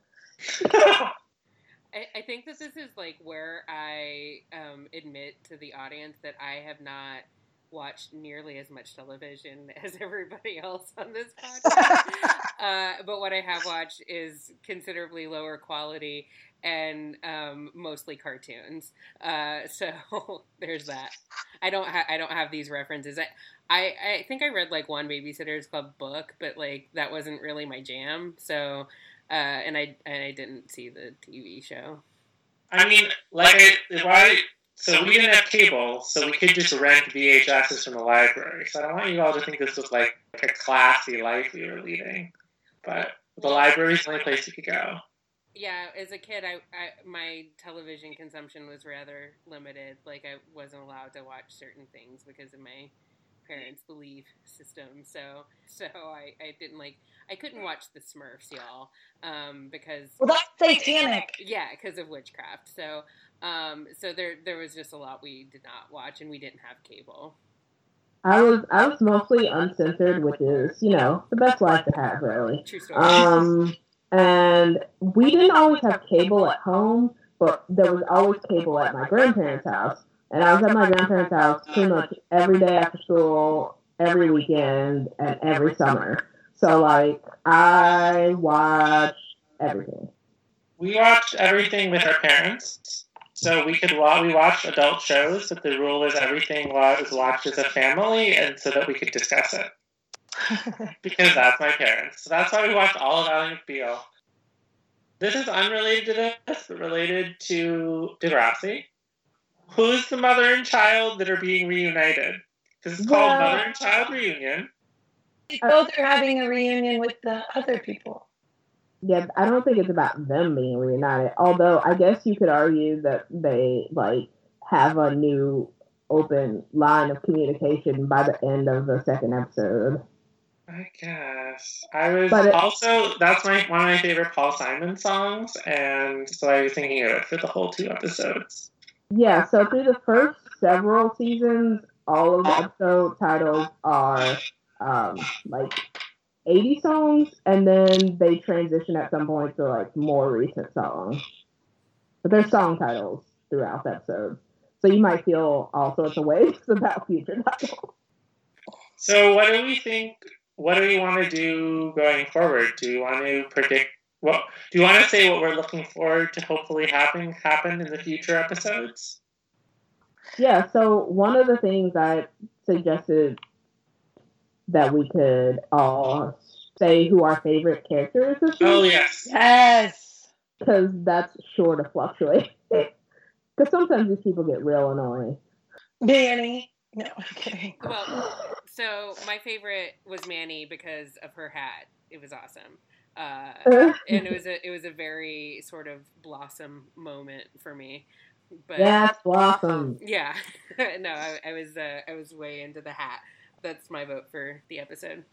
I, I think that this is like where I um, admit to the audience that I have not watched nearly as much television as everybody else on this podcast. uh, but what I have watched is considerably lower quality and um, mostly cartoons. Uh, so there's that. I don't ha- I don't have these references. I, I I think I read like one Babysitters Club book, but like that wasn't really my jam. So uh, and I and I didn't see the TV show. I mean, like, if I, why? So we didn't have cable, so we could just rent VHSs from the library. So I don't want you all to think this was like, like a classy life we were leading, but the library's the only place you could go. Yeah, as a kid, I, I my television consumption was rather limited. Like I wasn't allowed to watch certain things because of my parents' belief system. So so I, I didn't like I couldn't watch the Smurfs, y'all, um, because Well, that's satanic. yeah, because of witchcraft. So um, so there there was just a lot we did not watch, and we didn't have cable. I was I was mostly uncensored, which is you know the best life to have, really. True story. Um, and we didn't always have cable at home, but there was always cable at my grandparents' house. And I was at my grandparents' house pretty much every day after school, every weekend, and every summer. So like I watched everything. We watched everything with our parents. So we could wa- we watched adult shows, but the rule is everything was watched as a family, and so that we could discuss it because that's my parents. So that's why we watched all of Ally McBeal. This is unrelated to this, but related to Degrassi. Who's the mother and child that are being reunited? This is called Well- Mother and Child Reunion. Both are having a reunion with the other people. Yeah, I don't think it's about them being reunited. Although I guess you could argue that they like have a new open line of communication by the end of the second episode. I guess I was it- also that's my one of my favorite Paul Simon songs, and so I was thinking of it for the whole two episodes. Yeah, so through the first several seasons, all of the episode titles are um, like 80 songs, and then they transition at some point to like more recent songs. But they're song titles throughout the episode. So you might feel all sorts of ways about future titles. So what do we think? What do we want to do going forward? Do we want to predict? What do you want to say? What we're looking forward to hopefully happen happen in the future episodes? Yeah, so one of the things I suggested that we could all say who our favorite character is this Oh yes, Yes. because that's sure to fluctuate. Because sometimes these people get real annoying. Manny. No, I'm. Well, so my favorite was Manny because of her hat. It was awesome. Uh, and it was a it was a very sort of blossom moment for me. But Yes, Blossom. yeah, no, I, I was uh, I was way into the hat. That's my vote for the episode.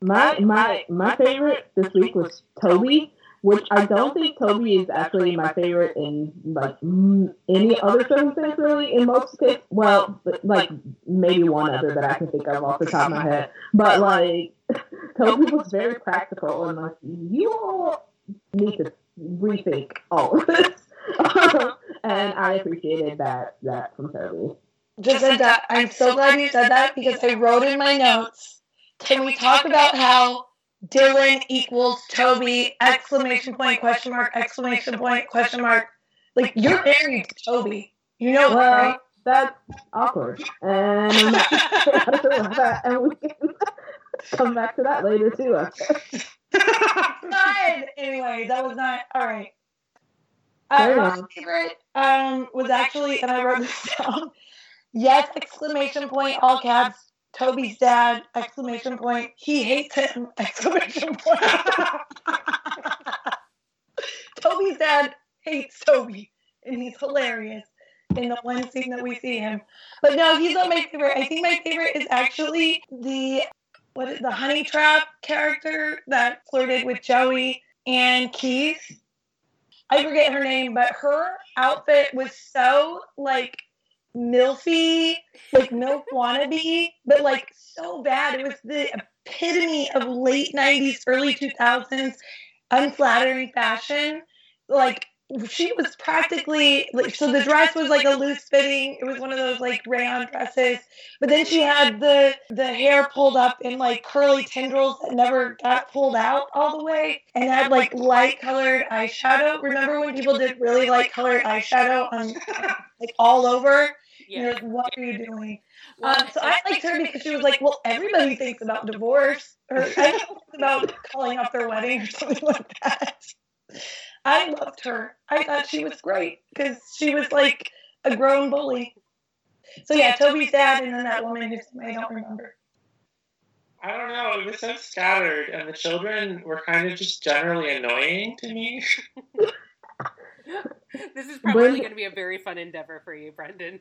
My uh, my my favorite this week was Toby, which I don't think Toby is actually my favorite in like any other circumstance really. In most cases, well, like maybe one other that I can think of off the top of my head. But like Toby was very practical and like you all need to rethink all of this. Uh-huh. and I appreciated that that from Toby. Just said that. I'm so glad you said that because I wrote in my notes. Can we talk about how Dylan equals Toby? Exclamation point, question mark, exclamation point, question mark. Like you're married to Toby. You know that, Well, right? that's awkward. And I'm not sure about that, and we can come back to that later too. I Anyway, that was not all right. Uh, my favorite um, was actually, and I wrote this down. Yes! Exclamation point! All caps. Toby's dad! Exclamation point! He hates him! Exclamation point! Toby's dad hates Toby, and he's hilarious in the one scene that we see him. But no, he's not my favorite. I think my favorite is actually the what is the honey trap character that flirted with Joey and Keith. I forget her name, but her outfit was so like milfy, like milk wannabe, but like so bad. It was the epitome of late '90s, early 2000s unflattering fashion. Like she was practically like so the dress was like a loose fitting. It was one of those like rayon dresses. but then she had the the hair pulled up in like curly tendrils that never got pulled out all the way and had like light colored eyeshadow. remember when people did really light colored eyeshadow on like all over yeah. You're like, what are you doing? Um, so I liked her because she was like, well, everybody thinks about divorce or I about calling off their wedding or something like that. I loved her. I thought she was great because she was like a grown bully. So yeah, Toby's dad and then that woman whose name I don't remember. I don't know. It was so scattered, and the children were kind of just generally annoying to me. this is probably going to be a very fun endeavor for you, Brendan.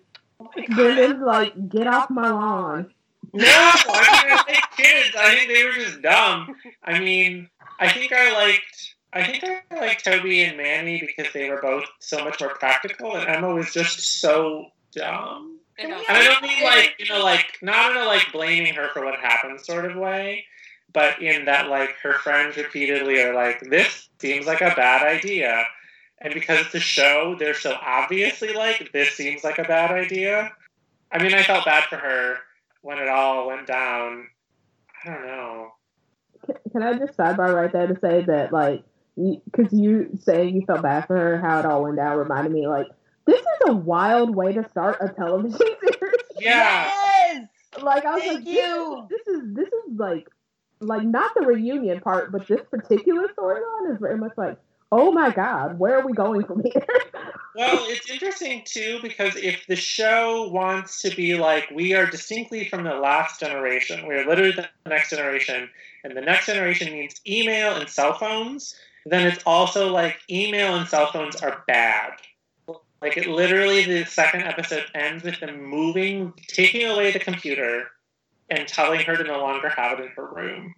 Brendan's like, get off my lawn. No, I mean, I think kids. I think they were just dumb. I mean, I think I liked I think I like Toby and Manny because they were both so much more practical, and Emma was just so dumb. And I don't mean like you know, like not in a like blaming her for what happened sort of way, but in that like her friends repeatedly are like, "This seems like a bad idea," and because it's a show, they're so obviously like, "This seems like a bad idea." I mean, I felt bad for her when it all went down. I don't know. Can I just sidebar right there to say that like because you saying you felt bad for her, how it all went down reminded me like this is a wild way to start a television series. Yeah. Yes. Like I was Thank like, you. This, is this is like like not the reunion part, but this particular storyline is very much like, oh my god, where are we going from here? well, it's interesting too because if the show wants to be like we are distinctly from the last generation, we are literally the next generation, and the next generation means email and cell phones then it's also like email and cell phones are bad. Like it literally, the second episode ends with them moving, taking away the computer, and telling her to no longer have it in her room.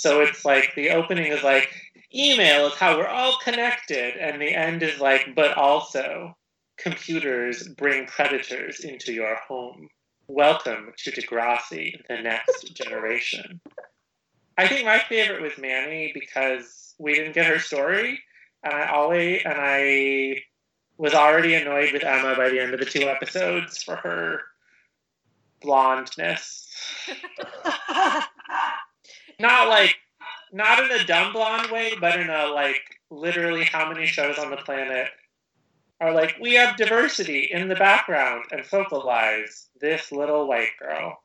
So it's like the opening is like email is how we're all connected, and the end is like, but also computers bring predators into your home. Welcome to Degrassi, the next generation. I think my favorite was Manny because we didn't get her story, and I always and I was already annoyed with Emma by the end of the two episodes for her blondness. not like not in a dumb blonde way, but in a like literally how many shows on the planet are like we have diversity in the background and focalize this little white girl.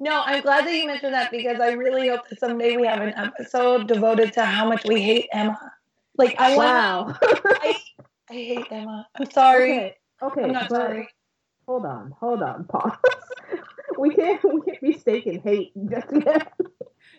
No, I'm glad that you mentioned that because I really hope that someday we have an episode devoted to how much we hate Emma. Like I wow. want. I, I hate Emma. I'm sorry. Okay, okay I'm not sorry. Hold on, hold on, pause. we can't we can't be staking hate just yet.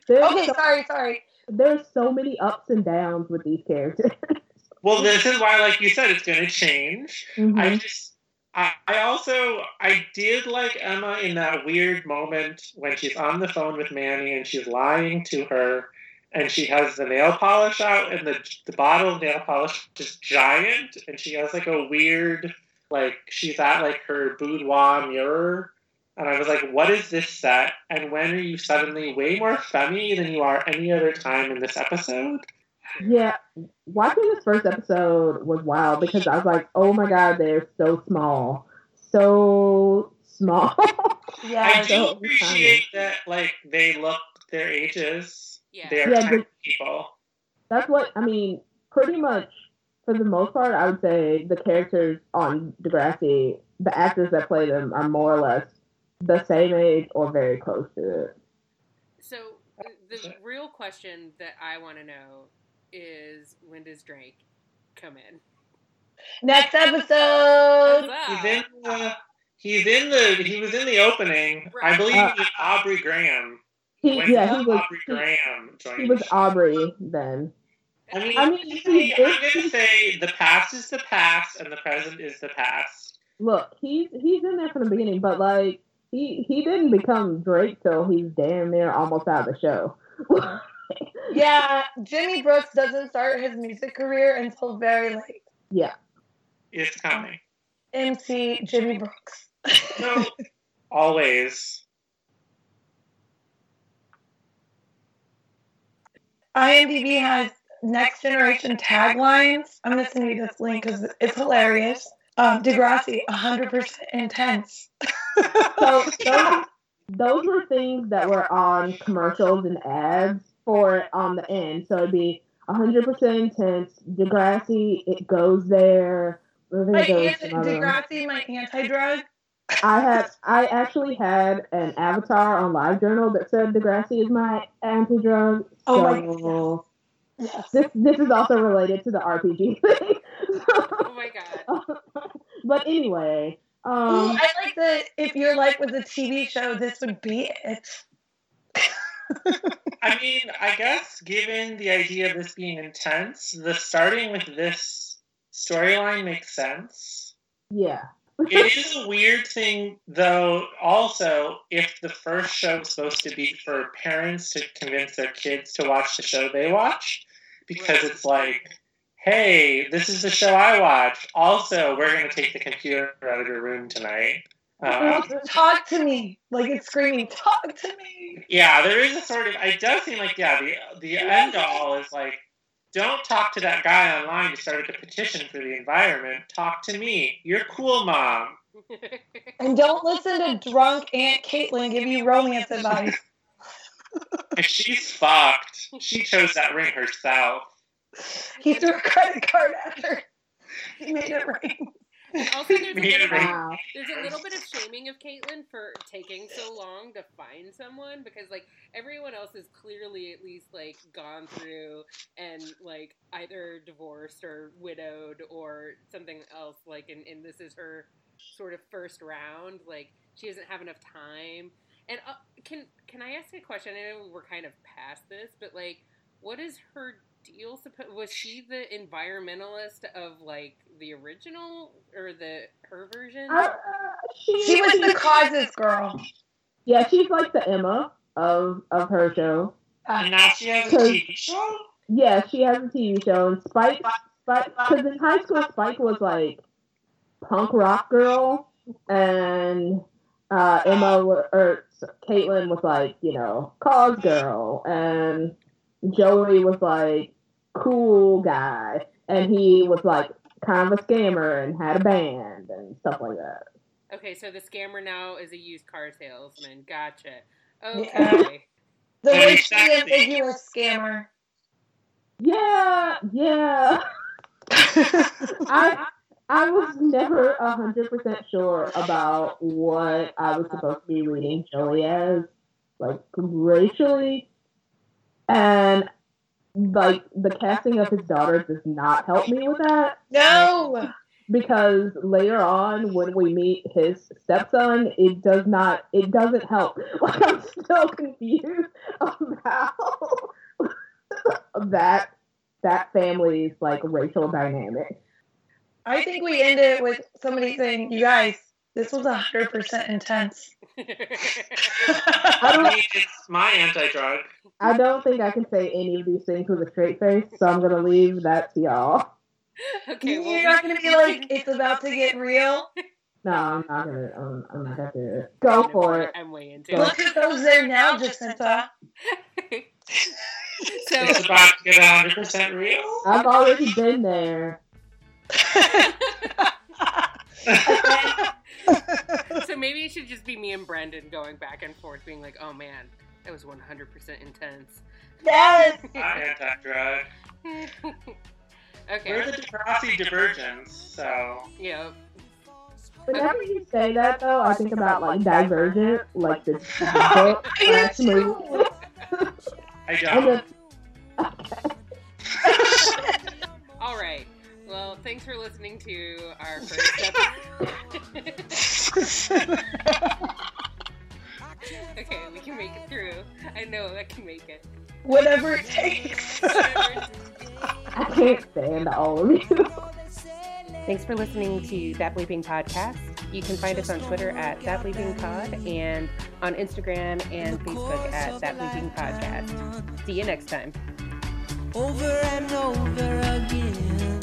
Okay, so, sorry, sorry. There's so many ups and downs with these characters. well, this is why, like you said, it's going to change. Mm-hmm. I just I, also I did like Emma in that weird moment when she's on the phone with Manny and she's lying to her and she has the nail polish out and the the bottle of nail polish is giant and she has like a weird like she's at like her boudoir mirror and I was like, what is this set? And when are you suddenly way more femmy than you are any other time in this episode? Yeah, watching this first episode was wild because I was like, oh my god, they're so small. So small. yeah, I do appreciate that like they look their ages. Yeah, they're yeah, the, people. That's what I mean. Pretty much for the most part, I would say the characters on Degrassi, the actors that play them are more or less the same age or very close to it. So the real question that I want to know is when does Drake come in? Next episode. He's in the. He's in the. He was in the opening. Right. I believe uh, he was Aubrey Graham. He, yeah, he was. Aubrey Graham joined. He was Aubrey then. I mean, I mean he, I'm gonna say the past is the past and the present is the past. Look, he's he's in there from the beginning, but like he he didn't become Drake till he's damn near almost out of the show. yeah, Jimmy Brooks doesn't start his music career until very late. Yeah. It's coming. MC Jimmy Brooks. No, always. IMDb has next generation taglines. I'm going to send you this link because it's hilarious. Um, Degrassi, 100% intense. So those, those were things that were on commercials and ads for it on the end. So it'd be 100% intense. Degrassi, it goes there. My there anti- some other one. Degrassi, my anti-drug. I had I actually had an avatar on LiveJournal that said Degrassi is my anti-drug. Oh my so Yes. this this is also related to the RPG thing. Oh my god. but anyway, Ooh, um, I like that if your life was a TV show, this would be it. I mean, I guess given the idea of this being intense, the starting with this storyline makes sense. yeah, It is a weird thing, though, also, if the first show is supposed to be for parents to convince their kids to watch the show they watch, because it's like, hey, this is the show I watch. Also, we're going to take the computer out of your room tonight. Uh, talk to me. Like it's screaming, talk to me. yeah, there is a sort of. It does seem like yeah, the the end all is like, don't talk to that guy online who started a petition for the environment. Talk to me. You're cool, mom. And don't listen to drunk Aunt Caitlin give you romance advice. She's fucked, she chose that ring herself. He threw a credit card at her. He made it rain. Also, there's a, little, wow. there's a little bit of shaming of Caitlin for taking so long to find someone because, like, everyone else is clearly at least like gone through and like either divorced or widowed or something else. Like, and, and this is her sort of first round. Like, she doesn't have enough time. And uh, can can I ask a question? I know we're kind of past this, but like, what is her deal? Suppo- was she the environmentalist of like the original or the her version? Uh, she, She was the causes girl. yeah, she's like the Emma of of her show. And now she has a TV show? Yeah, she has a TV show, and Spike, Spike, because in high school, Spike was like punk rock girl, and uh, Emma or Caitlin was like you know cause girl, and Joey was like cool guy, and he was like kind of a scammer and had a band and stuff like that. Okay, so the scammer now is a used car salesman. Gotcha. Yeah. Okay. The Very racially sexy. ambiguous scammer. Yeah, yeah. I I was never a hundred percent sure about what I was supposed to be reading Joey as, like racially, and like the casting of his daughter does not help me with that no. because later on when we meet his stepson, it does not it doesn't help. Like I'm still confused about that that family's like racial dynamic. I think we end it with somebody saying, "You guys, this was hundred percent intense." I mean, it's my anti-drug. I don't think I can say any of these things with a straight face, so I'm gonna leave that to y'all. okay, well, You're not gonna be like, "It's about to get real." No, I'm not gonna. I'm, I'm not gonna do it. Go for it. I'm way into it. Look it. at those there now, Jacinta. so, It's about to get 100% real. I've already been there. so maybe it should just be me and Brendan going back and forth, being like, "Oh man, that was 100% intense." yes. My anti-drug. okay. We're the Degrassi Divergence, so... yeah. Whenever you say that, though, I think about like Divergent, like the, the book I slash do movie. I And don't. then, All right. Well, thanks for listening to our first episode. okay, we can make it through. I know I can make it. Whatever it takes. I can't stand all of you. Thanks for listening to That Bleeping Podcast. You can find us on Twitter at That Bleeping Pod and on Instagram and Facebook at That Bleeping Podcast. See you next time. over and over again.